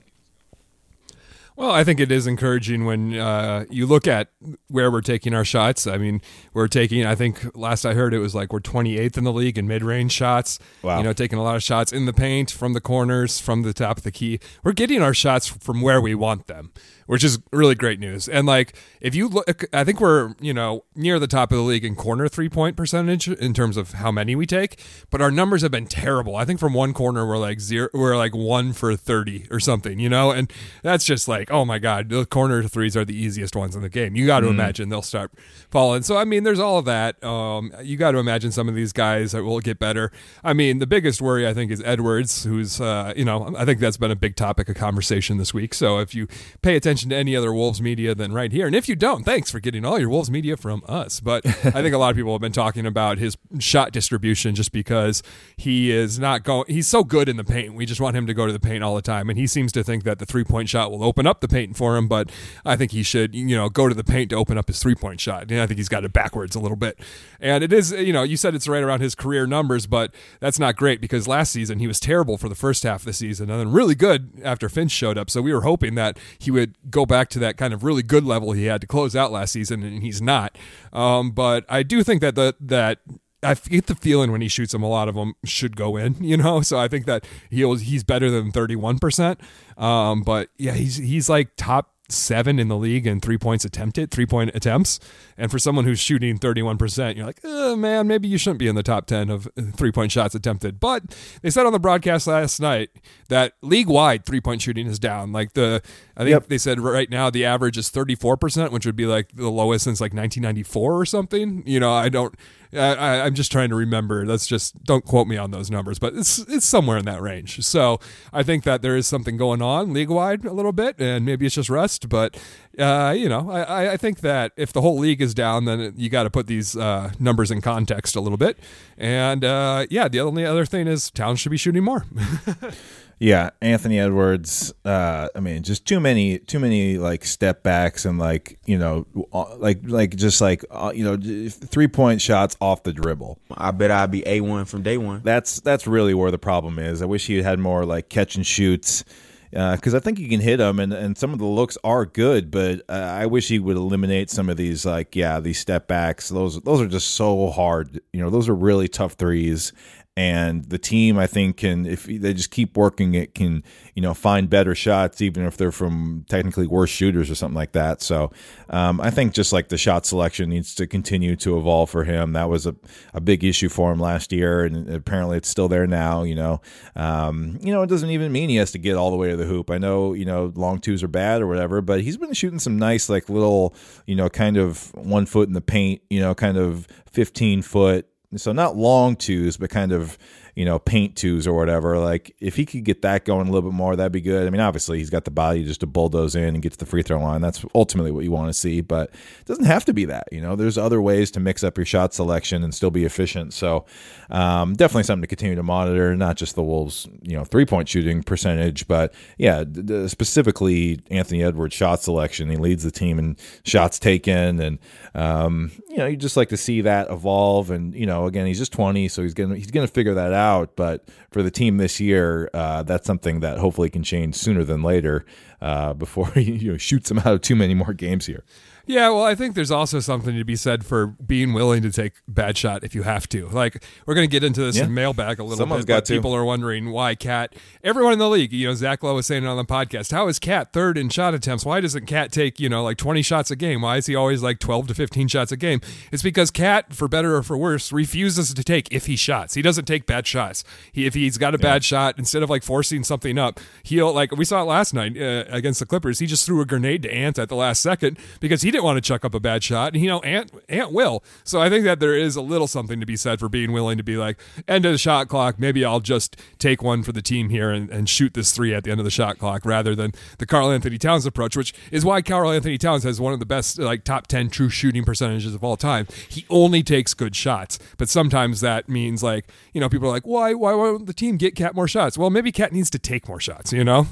Well, I think it is encouraging when uh, you look at where we're taking our shots. I mean, we're taking, I think last I heard it was like we're 28th in the league in mid range shots. Wow. You know, taking a lot of shots in the paint, from the corners, from the top of the key. We're getting our shots from where we want them which is really great news. And like, if you look, I think we're you know near the top of the league in corner three point percentage in terms of how many we take, but our numbers have been terrible. I think from one corner we're like zero, we're like one for thirty or something, you know, and that's just like, oh my god, the corner threes are the easiest ones in the game. You got to mm. imagine they'll start falling. So I mean, there's all of that. Um, you got to imagine some of these guys that will get better. I mean, the biggest worry I think is Edwards, who's uh, you know I think that's been a big topic of conversation this week. So if you pay attention attention to any other Wolves media than right here. And if you don't, thanks for getting all your Wolves media from us. But I think a lot of people have been talking about his shot distribution just because he is not going, he's so good in the paint. We just want him to go to the paint all the time. And he seems to think that the three point shot will open up the paint for him. But I think he should, you know, go to the paint to open up his three point shot. And I think he's got it backwards a little bit. And it is, you know, you said it's right around his career numbers, but that's not great because last season he was terrible for the first half of the season and then really good after Finch showed up. So we were hoping that he would go back to that kind of really good level he had to close out last season, and he's not. Um, but I do think that the that I get the feeling when he shoots them, a lot of them should go in, [LAUGHS] you know. So I think that he'll he's better than thirty one percent. Um, but yeah, he's he's like top seven in the league and three points attempted, three point attempts. And for someone who's shooting 31%, you're like, oh, man, maybe you shouldn't be in the top 10 of uh, three point shots attempted. But they said on the broadcast last night that league wide three point shooting is down. Like the, I think yep. they said right now the average is 34%, which would be like the lowest since like 1994 or something. You know, I don't, I, am just trying to remember. Let's just don't quote me on those numbers, but it's it's somewhere in that range. So I think that there is something going on league wide a little bit, and maybe it's just rust. But uh, you know, I, I think that if the whole league is down, then you got to put these uh, numbers in context a little bit. And uh, yeah, the only other thing is Towns should be shooting more. [LAUGHS] Yeah, Anthony Edwards. Uh, I mean, just too many, too many like step backs and like you know, uh, like like just like uh, you know, three point shots off the dribble. I bet I'd be a one from day one. That's that's really where the problem is. I wish he had more like catch and shoots because uh, I think he can hit them, and, and some of the looks are good. But uh, I wish he would eliminate some of these, like yeah, these step backs. Those those are just so hard. You know, those are really tough threes, and the team I think can if they just keep working it can you know find better shots even if they're from technically worse shooters or something like that. So um, I think just like the shot selection needs to continue to evolve for him. That was a, a big issue for him last year and apparently it's still there now you know. Um, you know it doesn't even mean he has to get all the way to the hoop. I know you know long twos are bad or whatever but he's been shooting some nice like little you know kind of one foot in the paint you know kind of 15 foot so not long twos, but kind of you know, paint twos or whatever. Like if he could get that going a little bit more, that'd be good. I mean, obviously he's got the body just to bulldoze in and get to the free throw line. That's ultimately what you want to see, but it doesn't have to be that. You know, there's other ways to mix up your shot selection and still be efficient. So um, definitely something to continue to monitor, not just the Wolves, you know, three point shooting percentage, but yeah, specifically Anthony Edwards' shot selection. He leads the team in shots taken, and um, you know, you just like to see that evolve. And you know, again, he's just 20, so he's gonna he's gonna figure that out out. But for the team this year, uh, that's something that hopefully can change sooner than later uh, before he [LAUGHS] you know, shoots them out of too many more games here. Yeah, well, I think there's also something to be said for being willing to take bad shot if you have to. Like we're going to get into this yeah. in mailbag a little Someone's bit. Got to. People are wondering why Cat. Everyone in the league, you know, Zach Lowe was saying it on the podcast. How is Cat third in shot attempts? Why doesn't Cat take you know like 20 shots a game? Why is he always like 12 to 15 shots a game? It's because Cat, for better or for worse, refuses to take if he shots. He doesn't take bad shots. He, if he's got a bad shot, instead of like forcing something up, he'll like we saw it last night uh, against the Clippers. He just threw a grenade to Ant at the last second because he didn't want to chuck up a bad shot, and you know Ant Ant will. So I think that there is a little something to be said for being willing to be like end of the shot clock. Maybe I'll just take one for the team here and, and shoot this three at the end of the shot clock rather than the Karl Anthony Towns approach, which is why Karl Anthony Towns has one of the best like top ten true shooting percentages of all time. He only takes good shots, but sometimes that means like you know people are like why why won't the team get Cat more shots? Well, maybe Cat needs to take more shots. You know.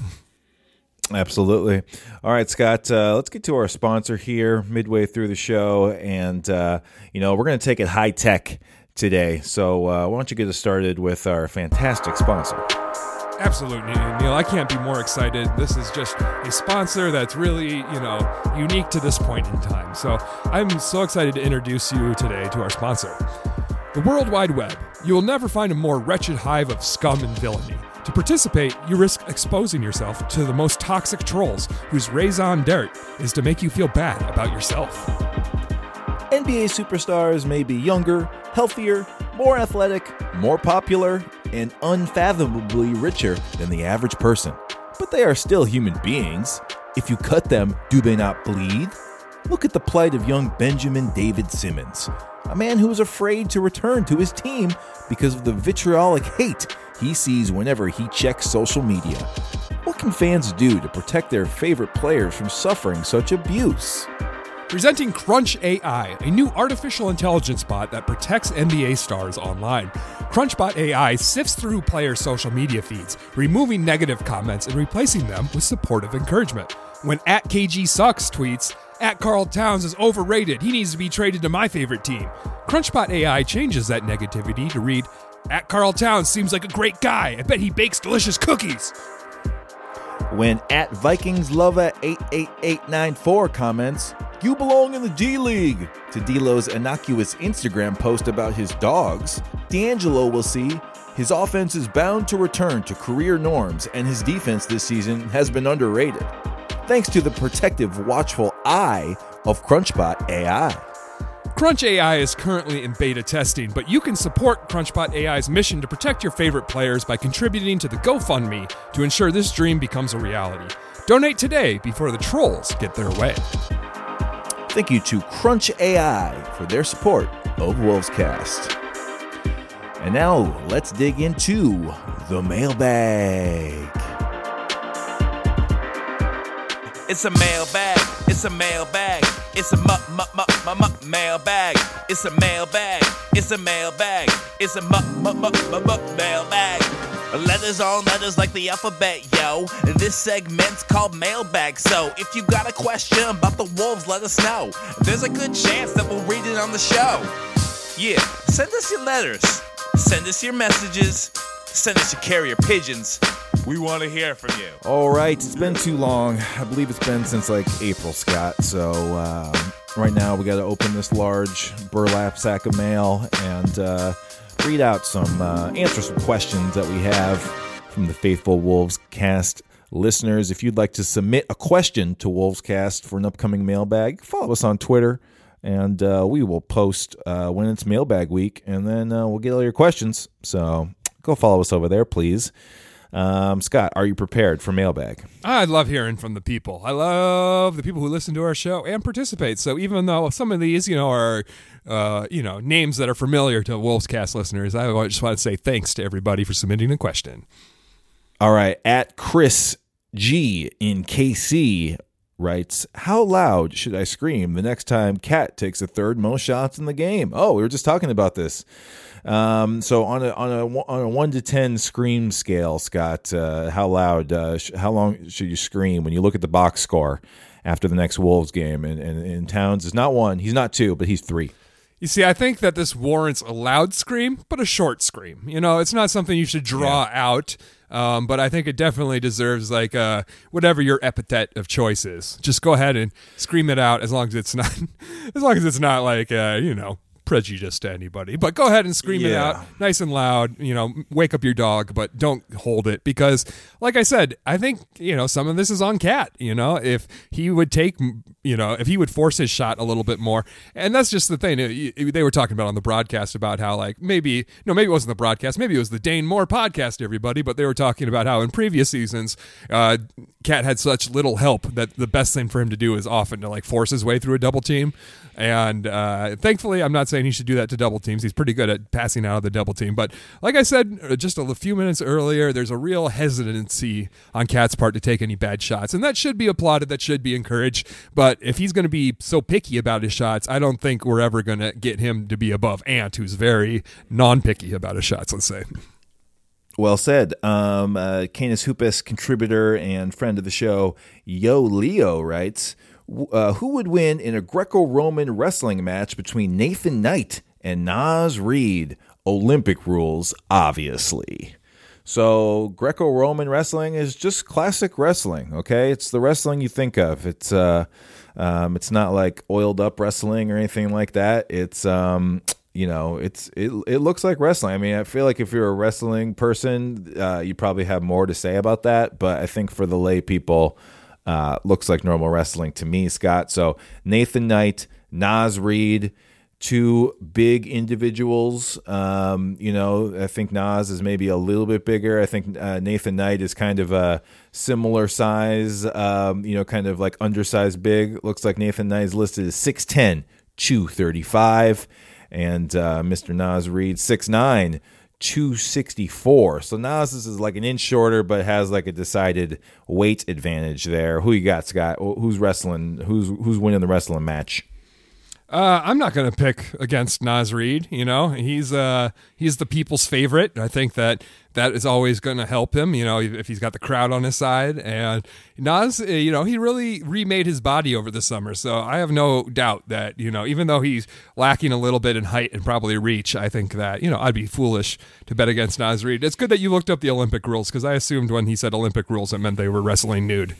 Absolutely. All right, Scott, uh, let's get to our sponsor here midway through the show. And, uh, you know, we're going to take it high tech today. So uh, why don't you get us started with our fantastic sponsor? Absolutely, Neil. I can't be more excited. This is just a sponsor that's really, you know, unique to this point in time. So I'm so excited to introduce you today to our sponsor. The World Wide Web. You will never find a more wretched hive of scum and villainy. To participate, you risk exposing yourself to the most toxic trolls whose raison d'etre is to make you feel bad about yourself. NBA superstars may be younger, healthier, more athletic, more popular, and unfathomably richer than the average person. But they are still human beings. If you cut them, do they not bleed? Look at the plight of young Benjamin David Simmons, a man who is afraid to return to his team because of the vitriolic hate he sees whenever he checks social media. What can fans do to protect their favorite players from suffering such abuse? Presenting Crunch AI, a new artificial intelligence bot that protects NBA stars online. Crunchbot AI sifts through players' social media feeds, removing negative comments and replacing them with supportive encouragement. When at KG Sucks tweets, at Karl Towns is overrated, he needs to be traded to my favorite team. Crunchbot AI changes that negativity to read, at Karl Towns seems like a great guy. I bet he bakes delicious cookies. When at Vikings Lover 88894 comments, You belong in the D League, to D'Lo's innocuous Instagram post about his dogs, D'Angelo will see his offense is bound to return to career norms and his defense this season has been underrated. Thanks to the protective, watchful eye of Crunchbot AI. Crunch AI is currently in beta testing, but you can support Crunchbot AI's mission to protect your favorite players by contributing to the GoFundMe to ensure this dream becomes a reality. Donate today before the trolls get their way. Thank you to Crunch AI for their support of Wolvescast. And now let's dig into the mailbag. It's a mailbag. It's a mailbag. It's a mu- mu- mu- mu- mu- mailbag. It's a mailbag. It's a mailbag. It's a mu- mu- mu- mu- mu- mailbag. Letters on letters like the alphabet, yo. This segment's called mailbag. So if you got a question about the wolves, let us know. There's a good chance that we'll read it on the show. Yeah, send us your letters. Send us your messages. Send us your carrier pigeons. We want to hear from you. All right, it's been too long. I believe it's been since like April, Scott. So um, right now we got to open this large burlap sack of mail and uh, read out some, uh, answer some questions that we have from the faithful Wolves cast listeners. If you'd like to submit a question to Wolves Cast for an upcoming mailbag, follow us on Twitter. And uh, we will post uh, when it's mailbag week, and then uh, we'll get all your questions. So go follow us over there, please. Um, Scott, are you prepared for mailbag? I love hearing from the people. I love the people who listen to our show and participate. So even though some of these, you know, are uh, you know names that are familiar to Wolves Cast listeners, I just want to say thanks to everybody for submitting a question. All right, at Chris G in KC writes, "How loud should I scream the next time Cat takes the third most shots in the game?" Oh, we were just talking about this. Um, so on a on a on a one to ten scream scale, Scott, uh, how loud, uh, sh- how long should you scream when you look at the box score after the next Wolves game? And, and, and Towns is not one, he's not two, but he's three. You see, I think that this warrants a loud scream, but a short scream. You know, it's not something you should draw out. Um, but I think it definitely deserves like uh, whatever your epithet of choice is. Just go ahead and scream it out as long as it's not, [LAUGHS] as long as it's not like uh, you know prejudice to anybody. But go ahead and scream it out nice and loud. You know, wake up your dog, but don't hold it because, like I said, I think you know some of this is on Cat. You know, if he would take, you know, if he would force his shot a little bit more, and that's just the thing. They were talking about on the broadcast about how like maybe no, maybe it wasn't the broadcast, maybe it was the Dane Moore podcast. Everybody, but they were talking about how in previous seasons, uh, Cat had such little help that the best thing for him to do is often to like force his way through a double team. And uh, thankfully, I'm not saying he should do that to double teams. He's pretty good at passing out of the double team. But like I said just a few minutes earlier, there's a real hesitancy on Cat's part to take any bad shots. And that should be applauded. That should be encouraged. But if he's going to be so picky about his shots, I don't think we're ever going to get him to be above Ant, who's very non picky about his shots, let's say. Well said. Um, uh, Canis Hoopus, contributor and friend of the show, Yo Leo writes, uh, "Who would win in a Greco-Roman wrestling match between Nathan Knight and Naz Reid? Olympic rules, obviously." So Greco-Roman wrestling is just classic wrestling. Okay, it's the wrestling you think of. It's uh, um, it's not like oiled up wrestling or anything like that. It's um, you know, it's it it looks like wrestling. I mean, I feel like if you're a wrestling person, uh, you probably have more to say about that. But I think for the lay people, uh, looks like normal wrestling to me, Scott. So Nathan Knight, Naz Reid, two big individuals. Um, you know, I think Naz is maybe a little bit bigger. I think uh, Nathan Knight is kind of a similar size. Um, you know, kind of like undersized big. Looks like Nathan Knight is listed as 6'10", 235 and uh, Mr. Naz Reid 6'9", 264. So Naz is like an inch shorter, but has like a decided weight advantage there. Who you got, Scott? Who's wrestling? Who's who's winning the wrestling match? Uh, I'm not going to pick against Naz Reid. You know, he's uh, he's the people's favorite. I think that that is always going to help him. You know, if he's got the crowd on his side. And Naz, uh, you know, he really remade his body over the summer. So I have no doubt that you know, even though he's lacking a little bit in height and probably reach, I think that you know I'd be foolish to bet against Naz Reid. It's good that you looked up the Olympic rules because I assumed when he said Olympic rules, it meant they were wrestling nude.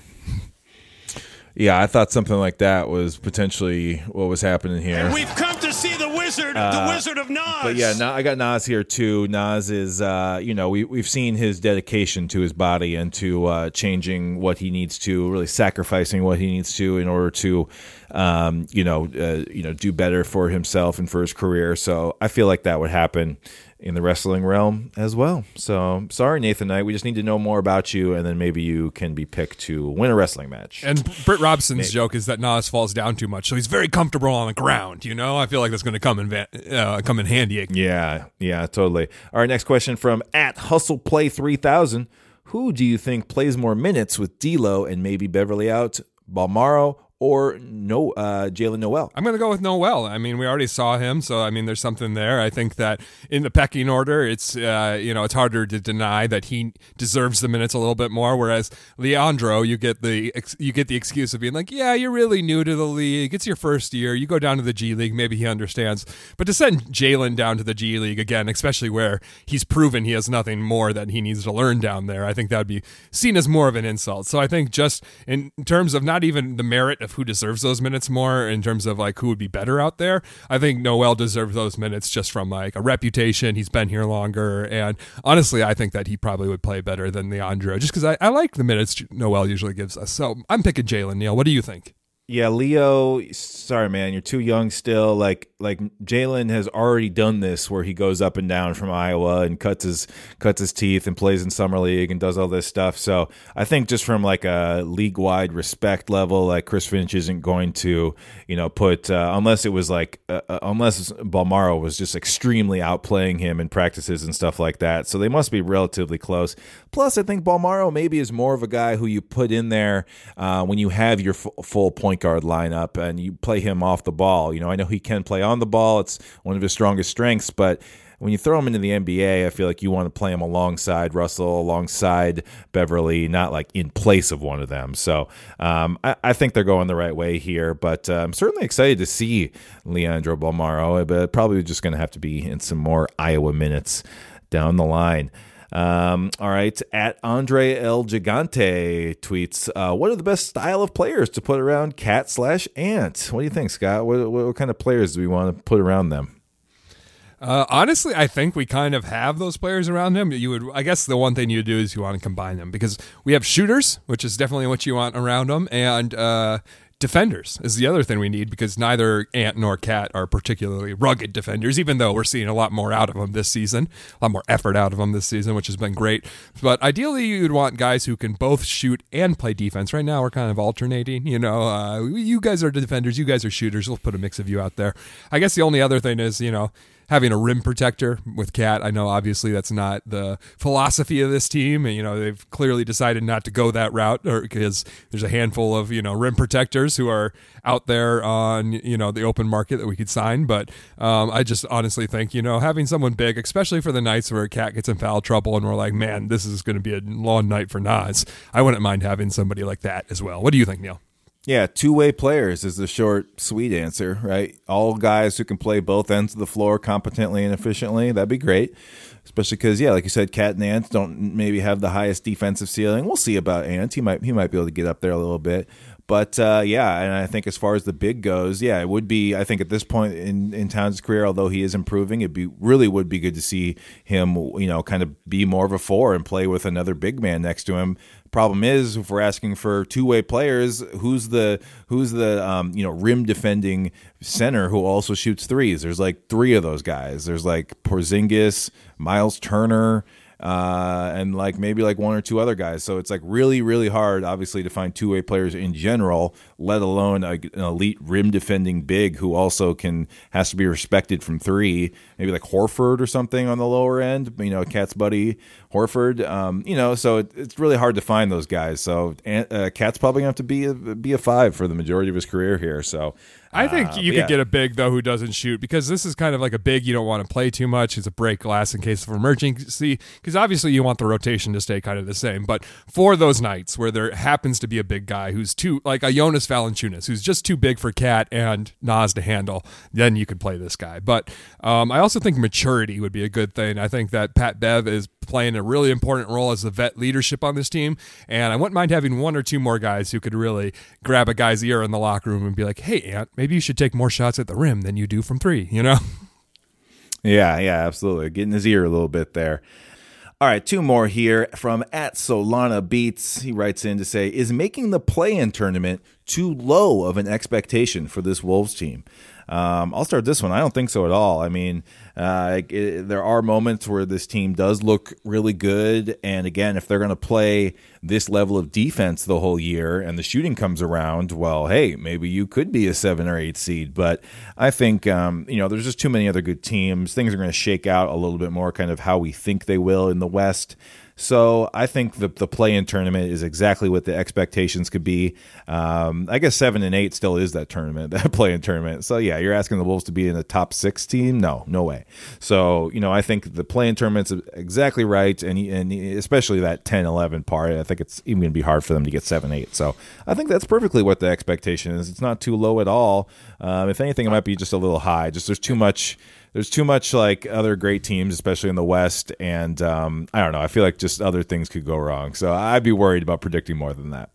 Yeah, I thought something like that was potentially what was happening here. We've come to see the wizard, the wizard of Naz. But yeah, I got Naz here too. Naz is, uh, you know, we we've seen his dedication to his body and to uh, changing what he needs to, really sacrificing what he needs to in order to, um, you know, uh, you know, do better for himself and for his career. So I feel like that would happen in the wrestling realm as well. So sorry, Nathan Knight. We just need to know more about you, and then maybe you can be picked to win a wrestling match. And Britt Robson's joke is that Naz falls down too much, so he's very comfortable on the ground. You know, I feel like that's going to come in uh, come in handy. Yeah, yeah, totally. All right, next question from at Hustle Play three thousand. Who do you think plays more minutes with D'Lo and maybe Beverley out, Bolmaro or no uh, Jaylen Nowell? I'm going to go with Nowell. I mean, we already saw him, so I mean, there's something there. I think that in the pecking order, it's uh, you know it's harder to deny that he deserves the minutes a little bit more. Whereas Leandro, you get the you get the excuse of being like, yeah, you're really new to the league. It's your first year. You go down to the G League, maybe he understands. But to send Jaylen down to the G League again, especially where he's proven he has nothing more that he needs to learn down there, I think that would be seen as more of an insult. So I think just in terms of not even the merit of who deserves those minutes more, in terms of like who would be better out there, I think Nowell deserves those minutes just from like a reputation. He's been here longer, and honestly, I think that he probably would play better than Leandro, just because I, I like the minutes Nowell usually gives us. So I'm picking Jaylen Nowell. What do you think? Yeah, Leo. Sorry, man, you're too young still. Like, like Jaylen has already done this, where he goes up and down from Iowa and cuts his cuts his teeth and plays in summer league and does all this stuff. So I think just from like a league wide respect level, like Chris Finch isn't going to, you know, put uh, unless it was like uh, uh, unless Bolmaro was just extremely outplaying him in practices and stuff like that. So they must be relatively close. Plus, I think Bolmaro maybe is more of a guy who you put in there uh, when you have your f- full point guard lineup and you play him off the ball. You know, I know he can play on the ball; it's one of his strongest strengths, but when you throw him into the NBA, I feel like you want to play him alongside Russell, alongside Beverley, not like in place of one of them. So um, I, I, think they're going the right way here, but uh, I'm certainly excited to see Leandro Bolmaro, but probably just going to have to be in some more Iowa minutes down the line. Um, all right, at Andre El Gigante tweets, uh, "What are the best style of players to put around Cat slash Ant? What do you think, Scott? What, what, what kind of players do we want to put around them?" Uh, honestly, I think we kind of have those players around him. You would, I guess, the one thing you do is you want to combine them because we have shooters, which is definitely what you want around them, and uh, defenders is the other thing we need because neither Ant nor Cat are particularly rugged defenders, even though we're seeing a lot more out of them this season, a lot more effort out of them this season, which has been great. But ideally, you'd want guys who can both shoot and play defense. Right now, we're kind of alternating. You know, uh, you guys are defenders, you guys are shooters. We'll put a mix of you out there. I guess the only other thing is, you know, having a rim protector with Cat. I know obviously that's not the philosophy of this team, and you know they've clearly decided not to go that route, because there's a handful of you know rim protectors who are out there on you know the open market that we could sign. But um, I just honestly think you know having someone big, especially for the nights where Cat gets in foul trouble, and we're like, man, this is going to be a long night for Naz. I wouldn't mind having somebody like that as well. What do you think, Neil? Yeah, two way players is the short, sweet answer, right? All guys who can play both ends of the floor competently and efficiently. That'd be great. Especially because, yeah, like you said, Cat and Ant don't maybe have the highest defensive ceiling. We'll see about Ant. He might he might be able to get up there a little bit. But uh, yeah, and I think as far as the big goes, yeah, it would be. I think at this point in in Towns' career, although he is improving, it be really would be good to see him, you know, kind of be more of a four and play with another big man next to him. Problem is, if we're asking for two way players, who's the who's the um, you know rim defending center who also shoots threes? There's like three of those guys. There's like Porzingis, Myles Turner uh, and like maybe like one or two other guys. So it's like really, really hard, obviously, to find two way players in general, let alone a, an elite rim defending big who also can has to be respected from three. Maybe like Horford or something on the lower end. You know, Cat's buddy Horford. Um, you know, so it, it's really hard to find those guys. So uh, Cat's probably gonna have to be a, be a five for the majority of his career here. So I think uh, you yeah. could get a big though who doesn't shoot because this is kind of like a big you don't want to play too much. It's a break glass in case of emergency because obviously you want the rotation to stay kind of the same. But for those nights where there happens to be a big guy who's too like a Jonas Valanciunas who's just too big for Cat and Naz to handle, then you could play this guy. But um, I also think maturity would be a good thing. I think that Pat Bev is playing a really important role as the vet leadership on this team. And I wouldn't mind having one or two more guys who could really grab a guy's ear in the locker room and be like, hey, Ant, maybe you should take more shots at the rim than you do from three, you know? Yeah, yeah, absolutely. Getting his ear a little bit there. All right, two more here from at Solana Beats. He writes in to say, Is making the play in tournament too low of an expectation for this Wolves team? Um, I'll start this one. I don't think so at all. I mean, uh, it, there are moments where this team does look really good, and again, if they're going to play this level of defense the whole year, and the shooting comes around, well, hey, maybe you could be a seven or eight seed. But I think um, you know, there's just too many other good teams. Things are going to shake out a little bit more, kind of how we think they will in the West. So I think the the play in tournament is exactly what the expectations could be. Um, I guess seven and eight still is that tournament, [LAUGHS] that play in tournament. So yeah, you're asking the Wolves to be in the top six team? No, no way. So you know, I think the play in tournament's exactly right, and and especially that 10-11 part. I think it's even going to be hard for them to get seven eight. So I think that's perfectly what the expectation is. It's not too low at all. Um, if anything, it might be just a little high. Just there's too much there's too much like other great teams, especially in the West, and um, I don't know. I feel like just other things could go wrong. So I'd be worried about predicting more than that.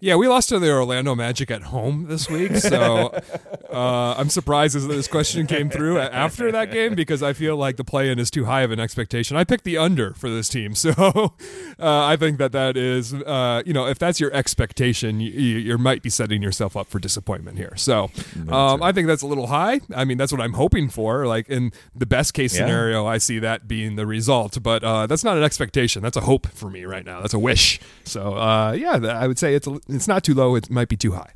Yeah, we lost to the Orlando Magic at home this week, so [LAUGHS] uh, I'm surprised that this question came through after that game [LAUGHS] because I feel like the play-in is too high of an expectation. I picked the under for this team, [LAUGHS] so uh, I think that that is, uh, you know, if that's your expectation, you, you, might be setting yourself up for disappointment here. So um, I think that's a little high. I mean, that's what I'm hoping for. Like in the best case scenario, yeah. I see that being the result, but uh, that's not an expectation. That's a hope for me right now. That's a wish. So uh, yeah, I would say it's a it's not too low. It might be too high.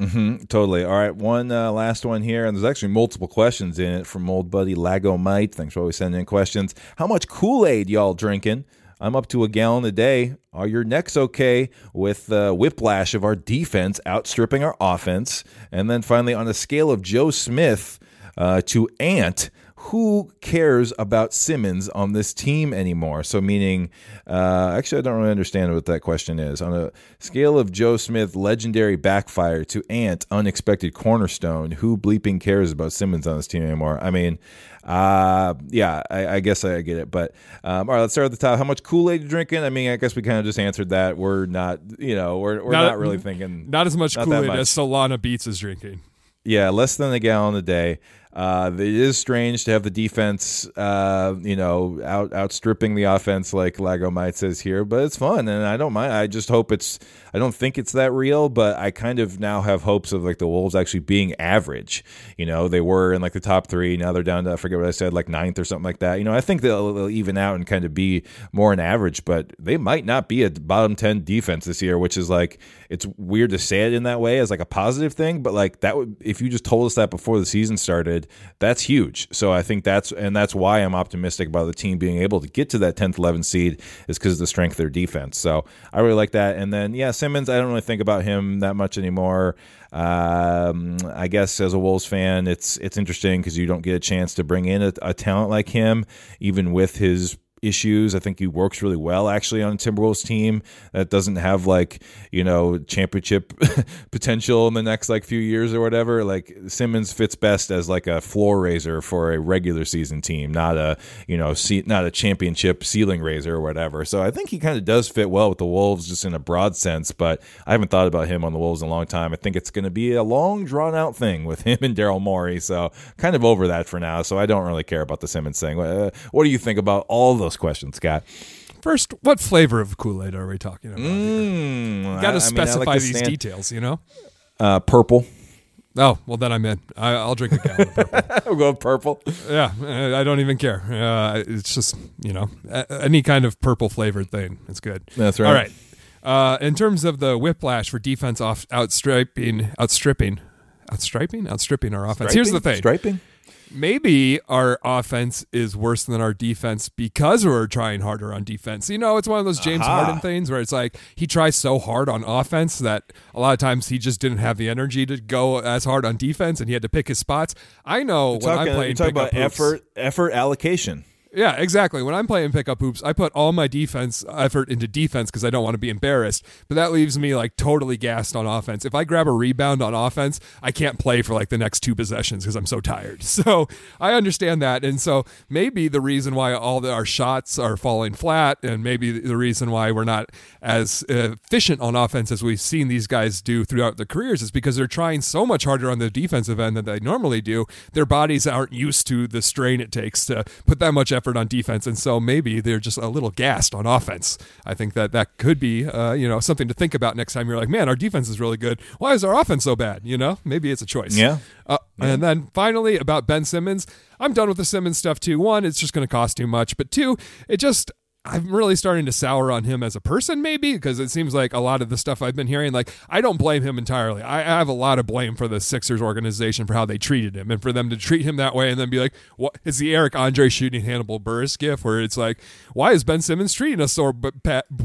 Mm-hmm, totally. All right, one uh, last one here, and there's actually multiple questions in it from old buddy Lago Mite. Thanks for always sending in questions. How much Kool Aid y'all drinking? I'm up to a gallon a day. Are your necks okay with the whiplash of our defense outstripping our offense? And then finally, on a scale of Joe Smith uh, to Ant, who cares about Simmons on this team anymore? So, meaning, uh, actually, I don't really understand what that question is. On a scale of Joe Smith, legendary backfire, to Ant, unexpected cornerstone, who bleeping cares about Simmons on this team anymore? I mean, uh, yeah, I, I, guess I get it. But um, all right, let's start at the top. How much Kool Aid you drinking? I mean, I guess we kind of just answered that. We're not, you know, we're, we're not, not really thinking. Not as much Kool Aid as Solana Beats is drinking. Yeah, less than a gallon a day. Uh, it is strange to have the defense, uh, you know, out outstripping the offense, like Lago might says here, but it's fun, and I don't mind. I just hope it's. I don't think it's that real, but I kind of now have hopes of like the Wolves actually being average. You know, they were in like the top three. Now they're down to I forget what I said, like ninth or something like that. You know, I think they'll, they'll even out and kind of be more an average, but they might not be a bottom ten defense this year, which is like it's weird to say it in that way as like a positive thing, but like that would if you just told us that before the season started, that's huge. So I think that's and that's why I'm optimistic about the team being able to get to that 10th, 11th seed is because of the strength of their defense. So I really like that. And then yeah, Simmons, I don't really think about him that much anymore. Um, I guess as a Wolves fan, it's it's interesting because you don't get a chance to bring in a, a talent like him, even with his issues. I think he works really well actually on Timberwolves team that doesn't have like, you know, championship [LAUGHS] potential in the next like few years or whatever. Like Simmons fits best as like a floor raiser for a regular season team, not a, you know, not a championship ceiling raiser or whatever. So I think he kind of does fit well with the Wolves just in a broad sense, but I haven't thought about him on the Wolves in a long time. I think it's going to be a long drawn out thing with him and Daryl Morey. So kind of over that for now. So I don't really care about the Simmons thing. Uh, what do you think about all questions, Scott? First, what flavor of Kool Aid are we talking about? Mm, you got to specify like these stand- details, you know? Uh, purple. Oh, well, then I'm in. I, I'll drink a gallon of purple. [LAUGHS] I'll go purple. yeah, I don't even care. Uh, it's just, you know, any kind of purple flavored thing. It's good. That's right. All right. Uh, in terms of the whiplash for defense off outstripping, outstripping, outstriping, outstripping our offense. Here's the thing. Striping? Maybe our offense is worse than our defense because we're trying harder on defense. You know, it's one of those James Aha. Harden things where it's like he tries so hard on offense that a lot of times he just didn't have the energy to go as hard on defense and he had to pick his spots. I know when Talking, I'm you're playing talking about hoops- effort, effort allocation. Yeah, exactly. When I'm playing pickup hoops, I put all my defense effort into defense because I don't want to be embarrassed. But that leaves me like totally gassed on offense. If I grab a rebound on offense, I can't play for like the next two possessions because I'm so tired. [LAUGHS] So I understand that, and so maybe the reason why all the, our shots are falling flat, and maybe the reason why we're not as efficient on offense as we've seen these guys do throughout their careers is because they're trying so much harder on the defensive end than they normally do. Their bodies aren't used to the strain it takes to put that much effort on defense, and so maybe they're just a little gassed on offense. I think that that could be, uh, you know, something to think about next time. You're like, man, our defense is really good. Why is our offense so bad? You know, maybe it's a choice. Yeah. Uh, And then finally about Ben Simmons, I'm done with the Simmons stuff too. One, it's just going to cost too much, but two, it just I'm really starting to sour on him as a person, maybe, because it seems like a lot of the stuff I've been hearing, like, I don't blame him entirely. I, I have a lot of blame for the Sixers organization for how they treated him and for them to treat him that way and then be like, what is the Eric Andre shooting Hannibal Buress gif where it's like, why is Ben Simmons treating us so b-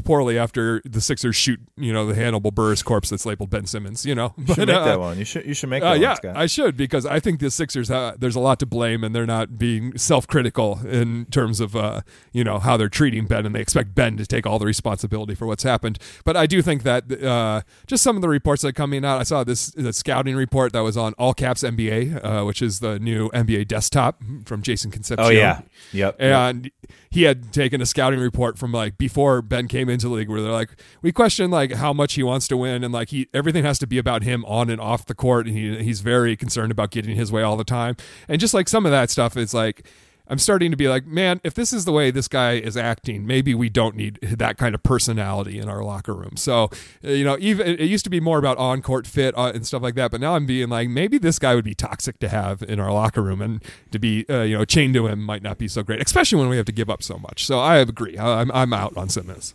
poorly after the Sixers shoot, you know, the Hannibal Buress corpse that's labeled Ben Simmons, you know? You should make uh, that one. You should you should make that uh, one, yeah, Scott. I should because I think the Sixers uh, there's a lot to blame and they're not being self-critical in terms of uh, you know how they're treating Ben and they expect Ben to take all the responsibility for what's happened. But I do think that uh, just some of the reports that are coming out. I saw this the scouting report that was on All Caps NBA, uh, which is the new NBA desktop from Jason Concepcion. oh yeah. Yep. yep. And he had taken a scouting report from like before Ben came into the league where they're like, we question like how much he wants to win and like he everything has to be about him on and off the court and he he's very concerned about getting his way all the time. And just like some of that stuff is like I'm starting to be like, man, if this is the way this guy is acting, maybe we don't need that kind of personality in our locker room. So, uh, you know, even it used to be more about on court fit uh, and stuff like that, but now I'm being like, maybe this guy would be toxic to have in our locker room, and to be, uh, you know, chained to him might not be so great, especially when we have to give up so much. So I agree. I'm I'm out on Simmons.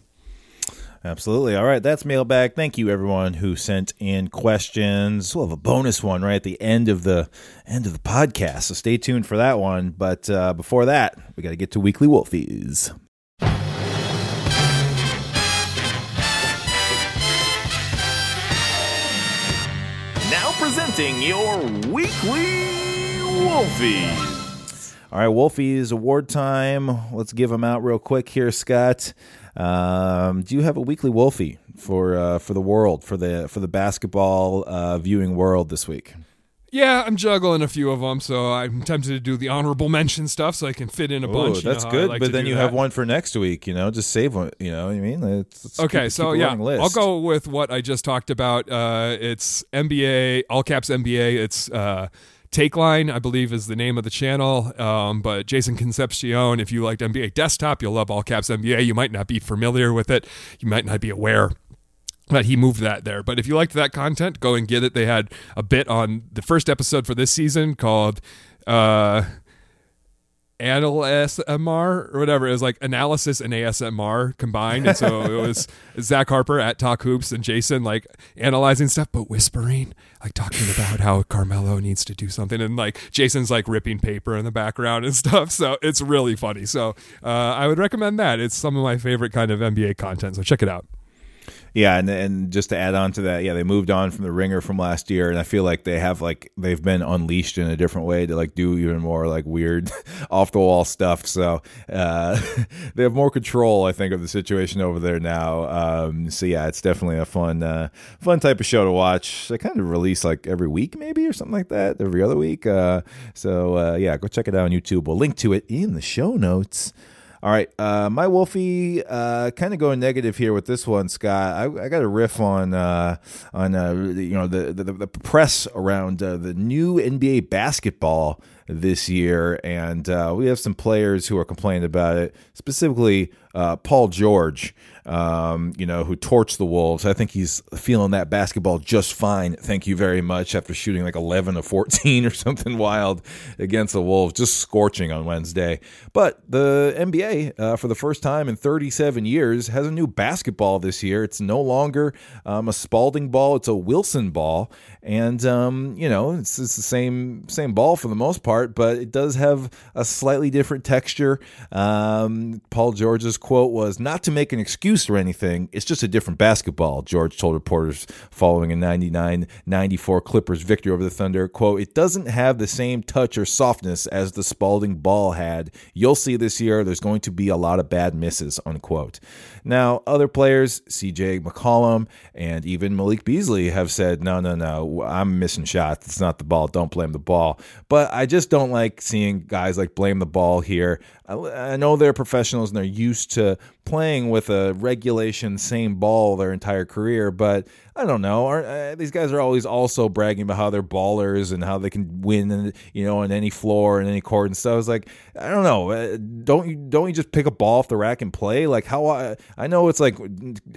Absolutely. All right, that's mailbag. Thank you everyone who sent in questions. We'll have a bonus one right at the end of the end of the podcast, so stay tuned for that one. But uh, before that, we got to get to weekly wolfies. Now presenting your weekly Wolfie. All right, Wolfies award time. Let's give them out real quick here, Scott. Um, do you have a weekly Wolfie for uh, for the world for the for the basketball uh, viewing world this week? Yeah, I'm juggling a few of them, so I'm tempted to do the honorable [LAUGHS] mention stuff so I can fit in a bunch. Ooh, You know that's good. like but then you that. have one for next week. You know, just save one. You know what I mean? Let's, let's Okay, keep- so keep yeah, list. I'll go with what I just talked about. Uh, it's NBA, all caps NBA. It's uh, Takeline, I believe, is the name of the channel. Um, but Jason Concepcion, if you liked NBA Desktop, you'll love All Caps NBA. You might not be familiar with it. You might not be aware but he moved that there. But if you liked that content, go and get it. They had a bit on the first episode for this season called uh Anal ASMR or whatever. It was like analysis and ASMR combined. And so it was [LAUGHS] Zach Harper at Talk Hoops and Jason like analyzing stuff, but whispering, like talking about how Carmelo needs to do something. And like Jason's like ripping paper in the background and [LAUGHS] stuff. So it's really funny. So uh, I would recommend that. It's some of my favorite kind of NBA content. So check it out. Yeah, and and just to add on to that, yeah, they moved on from the ringer from last year, and I feel like they have like they've been unleashed in a different way to like do even more like weird, [LAUGHS] off the wall stuff. So uh, [LAUGHS] they have more control, I think, of the situation over there now. Um, so yeah, it's definitely a fun, uh, fun type of show to watch. They kind of release like every week, maybe or something like that, every other week. Uh, so uh, yeah, go check it out on YouTube. We'll link to it in the show notes. All right, uh, my Wolfie, uh, kind of going negative here with this one, Scott. I, I got a riff on uh, on uh, you know the, the, the press around uh, the new NBA basketball this year, and uh, we have some players who are complaining about it, specifically Paul George um, you know, who torched the Wolves. I think he's feeling that basketball just fine. Thank you very much after shooting like 11 of 14 [LAUGHS] or something wild against the Wolves, just scorching on Wednesday. But the NBA, uh, for the first time in 37 years, has a new basketball this year. It's no longer um, a Spalding ball, it's a Wilson ball. And, um, you know, it's, it's, the same, same ball for the most part, but it does have a slightly different texture. Um, Paul George's quote was not to make an excuse or anything. It's just a different basketball, George told reporters following a 99 94 Clippers victory over the Thunder. Quote, it doesn't have the same touch or softness as the Spalding ball had. You'll see this year there's going to be a lot of bad misses, unquote. Now, other players, CJ McCollum and even Malik Beasley, have said, no, no, no, I'm missing shots. It's not the ball. Don't blame the ball. But I just don't like seeing guys like blame the ball here. I, know they're professionals and they're used to playing with a regulation same ball their entire career, but I don't know. Uh, these guys are always also bragging about how they're ballers and how they can win, you know, on any floor and any court and stuff. It's like I don't know. Uh, don't you don't you just pick a ball off the rack and play? Like how I I know it's like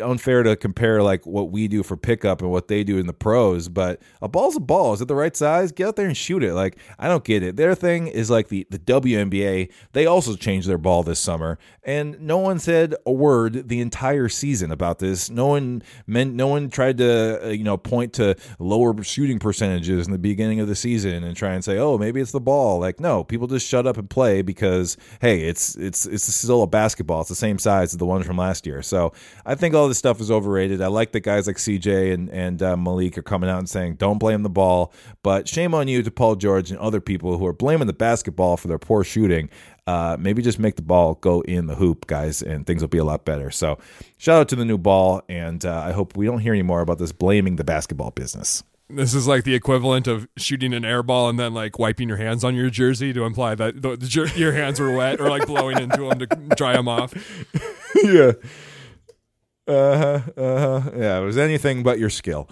unfair to compare like what we do for pickup and what they do in the pros, but a ball's a ball. Is it the right size? Get out there and shoot it. Like I don't get it. Their thing is like the the WNBA. They also changed their ball this summer, and no one said a word the entire season about this. No one meant. No one tried to uh, you know point to lower shooting percentages in the beginning of the season and try and say, oh, maybe it's the ball. Like, no, people just shut up and play because hey, it's it's it's still a basketball. It's the same size as the one from last year. So I think all this stuff is overrated. I like that guys like CJ and and uh, Malik are coming out and saying, don't blame the ball, but shame on you to Paul George and other people who are blaming the basketball for their poor shooting uh, maybe just make the ball go in the hoop, guys, and things will be a lot better. So, shout out to the new ball, and uh, I hope we don't hear any more about this blaming the basketball business. This is like the equivalent of shooting an air ball and then like wiping your hands on your jersey to imply that the, the, your hands were wet, or like blowing into them to dry them off. [LAUGHS] yeah. Uh huh. Uh huh. Yeah, it was anything but your skill.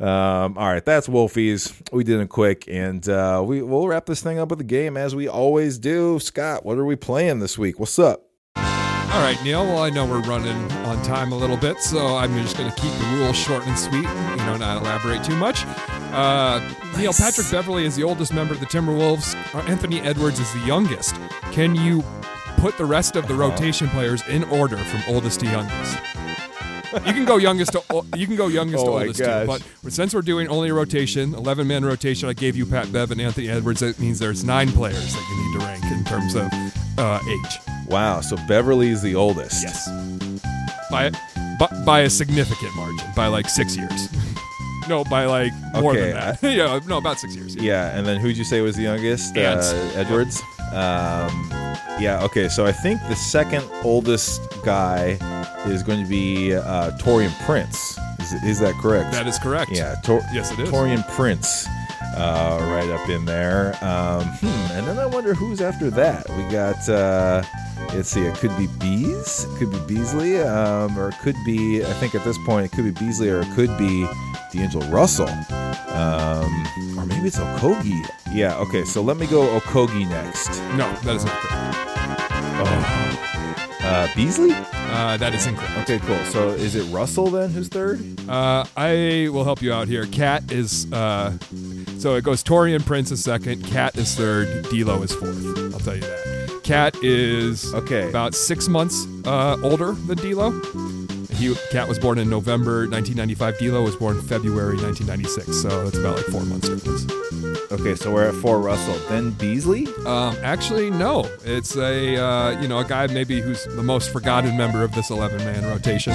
Um, all right, that's Wolfies. We did it quick, and uh, we we'll wrap this thing up with a game as we always do. Scott, what are we playing this week? What's up? All right, Neil. Well, I know we're running on time a little bit, so I'm just going to keep the rules short and sweet. You know, not elaborate too much. Uh, nice. Neil Patrick Beverley is the oldest member of the Timberwolves. Anthony Edwards is the youngest. Can you put the rest of the uh-huh. rotation players in order from oldest to youngest? You can go youngest to you can go youngest oh to oldest too. But since we're doing only a rotation, eleven man rotation, I gave you Pat Bev and Anthony Edwards. That means there's nine players that you need to rank in terms of uh, age. Wow. So Beverley is the oldest. Yes. By by, by a significant margin, by like six years. [LAUGHS] no, by like more okay, than that. I, [LAUGHS] yeah, no, about six years. Yeah. yeah. and then who'd you say was the youngest? Uh, Edwards. Um, yeah. Okay. So I think the second oldest guy is going to be uh, Taurean Prince. Is, is that correct? That is correct. Yeah. Tor- yes, it is. Taurean Prince. Uh, right up in there. Um, hmm, and then I wonder who's after that. We got. Uh, let's see. It could be Bees. It could be Beasley. Um, or it could be. I think at this point it could be Beasley, or it could be D'Angelo Russell. Um, or maybe it's Okogie. Yeah. Okay. So let me go Okogie next. No, that is not correct. Uh, Beasley. Uh, that is incorrect. Okay. Cool. So is it Russell then? Who's third? Uh, I will help you out here. KAT is uh, so it goes Taurean Prince is second. KAT is third. D'Lo is fourth. I'll tell you that. KAT is Okay. about six months uh, older than D'Lo. He KAT was born in November 1995. D'Lo was born February 1996. So it's about like four months difference. Okay. So we're at four Russell. Then Beasley. Um, actually, no. It's a uh, you know a guy maybe who's the most forgotten member of this 11 man rotation.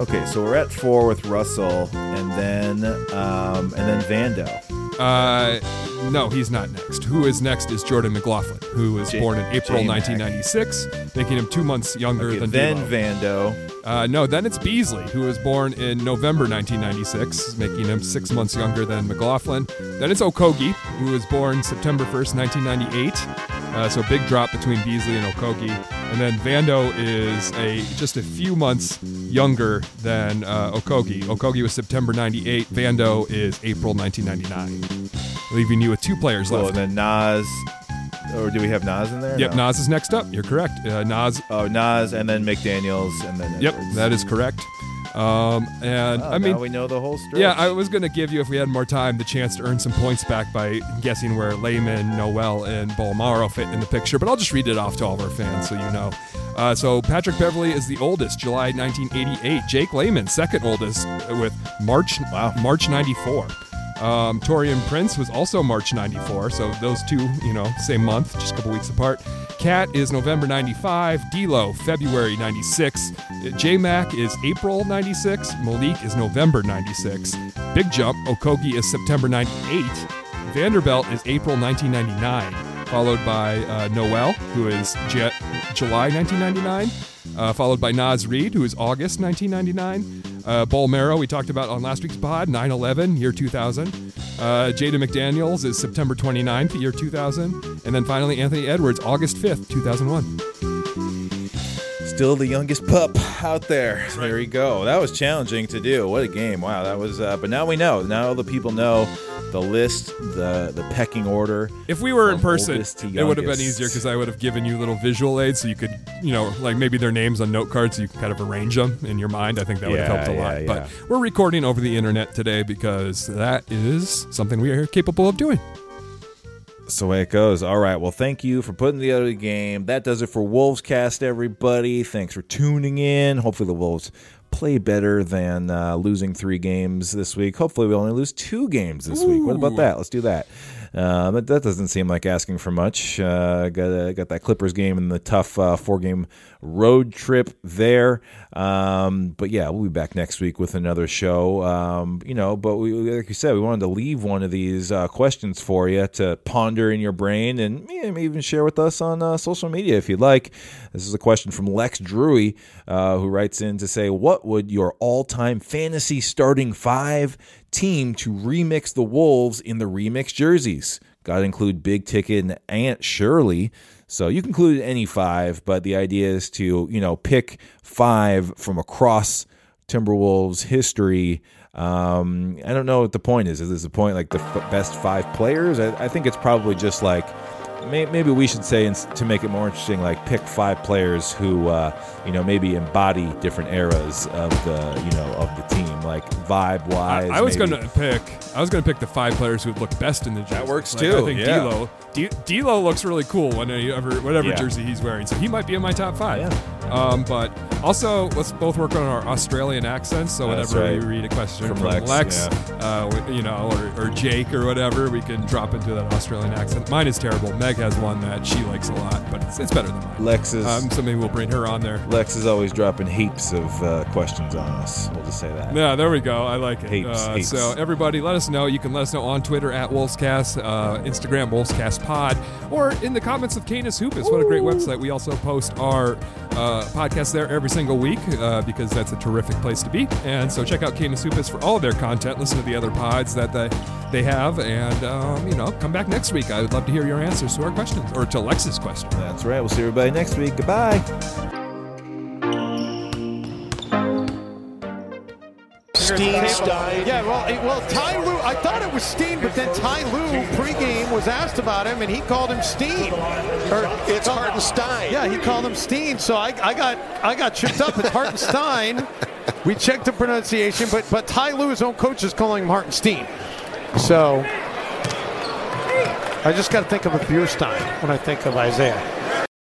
Okay, so we're at four with Russell, and then um, and then Vando. Uh, no, he's not next. Who is next is Jordan McLaughlin, who was J- born in April J-Mac. 1996, making him two months younger Okay, than then D'Lo. Vando. Uh, no, then it's Beasley, who was born in November 1996, making him six months younger than McLaughlin. Then it's Okogie, who was born September 1st, 1998. Uh, so big drop between Beasley and Okogie. And then Vando is a just a few months younger than uh, Okogie. Okogie was September 98. Vando is April 1999. Leaving you with two players left. and then Naz. Or do we have Naz in there? Yep, No. Naz is next up. You're correct. Uh, Naz. Oh, Naz, and then McDaniel's, and then Yep, Edwards. that is correct. Um, and Wow, I mean, now we know the whole story. Yeah, I was going to give you, if we had more time, the chance to earn some points back by guessing where Layman, Nowell, and Bolmaro fit in the picture, but I'll just read it off to all of our fans so you know. Uh, so Patrick Beverley is the oldest, July 1988. Jake Layman, second oldest, with March Wow. March 94. Um, Taurean Prince was also March 94, so those two, you know, same month, just a couple weeks apart. KAT is November 95, D'Lo February 96, J Mac is April 96, Malik is November 96, Big Jump Okogie is September 98, Vanderbilt is April 1999, followed by uh, Nowell, who is J- July 1999, uh, followed by Naz Reid, who is August 1999. Uh, Bolmaro, we talked about on last week's pod, 9 11, year 2000. Uh, Jaden McDaniels is September 29th, year 2000. And then finally, Anthony Edwards, August 5th, 2001. Still the youngest pup out there. There you go. That was challenging to do. What a game! Wow, that was. Uh, but now we know. Now the people know the list, the the pecking order. If we were in person, it would have been easier because I would have given you little visual aids so you could, you know, like maybe their names on note cards so you can kind of arrange them in your mind. I think that would have Yeah, helped a lot. yeah, But we're recording over the internet today because that is something we are capable of doing. So away it goes. All right. Well, thank you for putting together the game. That does it for Wolves Cast, everybody. Thanks for tuning in. Hopefully the Wolves play better than uh, losing three games this week. Hopefully we only lose two games this week. What about that? Let's do that. Uh, that, that doesn't seem like asking for much. Uh, got uh, got that Clippers game and the tough uh, four game road trip there. Um, but yeah, we'll be back next week with another show. Um, you know, but we, like you said, we wanted to leave one of these uh, questions for you to ponder in your brain and yeah, maybe even share with us on uh, social media if you'd like. This is a question from Lex uh, who writes in to say, "What would your all-time fantasy starting five team to remix the Wolves in the remix jerseys?" Got to include Big Ticket and Aunt Shirley. So you can include any five, but the idea is to you know pick five from across Timberwolves history. Um, I don't know what the point is. Is this the point like the f- best five players? I, I think it's probably just like may, maybe we should say to make it more interesting, like pick five players who uh, you know maybe embody different eras of the you know of the team, like vibe wise. I was gonna pick. I was gonna pick the five players who would look best in the jersey. That works Like, I think yeah. D'Lo, D- D'Lo looks really cool whenever whatever Yeah. jersey he's wearing. So he might be in my top five. Yeah. Um, but also, let's both work on our Australian accents. So That's whenever right. we read a question From from, Lex, Lex, yeah. uh, you know, or, or Jake or whatever, we can drop into that Australian accent. Mine is terrible. Meg has one that she likes a lot, but it's, it's better than mine. Lex is Um, so maybe we'll bring her on there. Lex is always dropping heaps of uh, questions on us. We'll just say that. Yeah, there we go. I like it. Heaps, uh, heaps. So everybody, let us know. You can let us know on Twitter at Wolfscast, uh, Instagram Wolfscast Pod, or in the comments of Canis Hoopus. What a great website. We also post our uh, podcast there every single week uh, because that's a terrific place to be. And so check out Canis Hoopus for all of their content. Listen to the other pods that they, they have. And, um, you know, come back next week. I would love to hear your answers to our questions or to Lex's question. That's right. We'll see everybody next week. Goodbye. Steen Stein. Yeah, well, eh, well, Ty Lue. I thought it was Steen, but then Ty Lue pregame was asked about him, and he called him Steen. Or it's Hartenstein. Yeah, he called him Steen. So I, I got I got tripped up. It's Hartenstein. [LAUGHS] We checked the pronunciation, but but Ty Lue, his own coach, is calling him Hartenstein. So I just got to think of a beer stein when I think of Isaiah.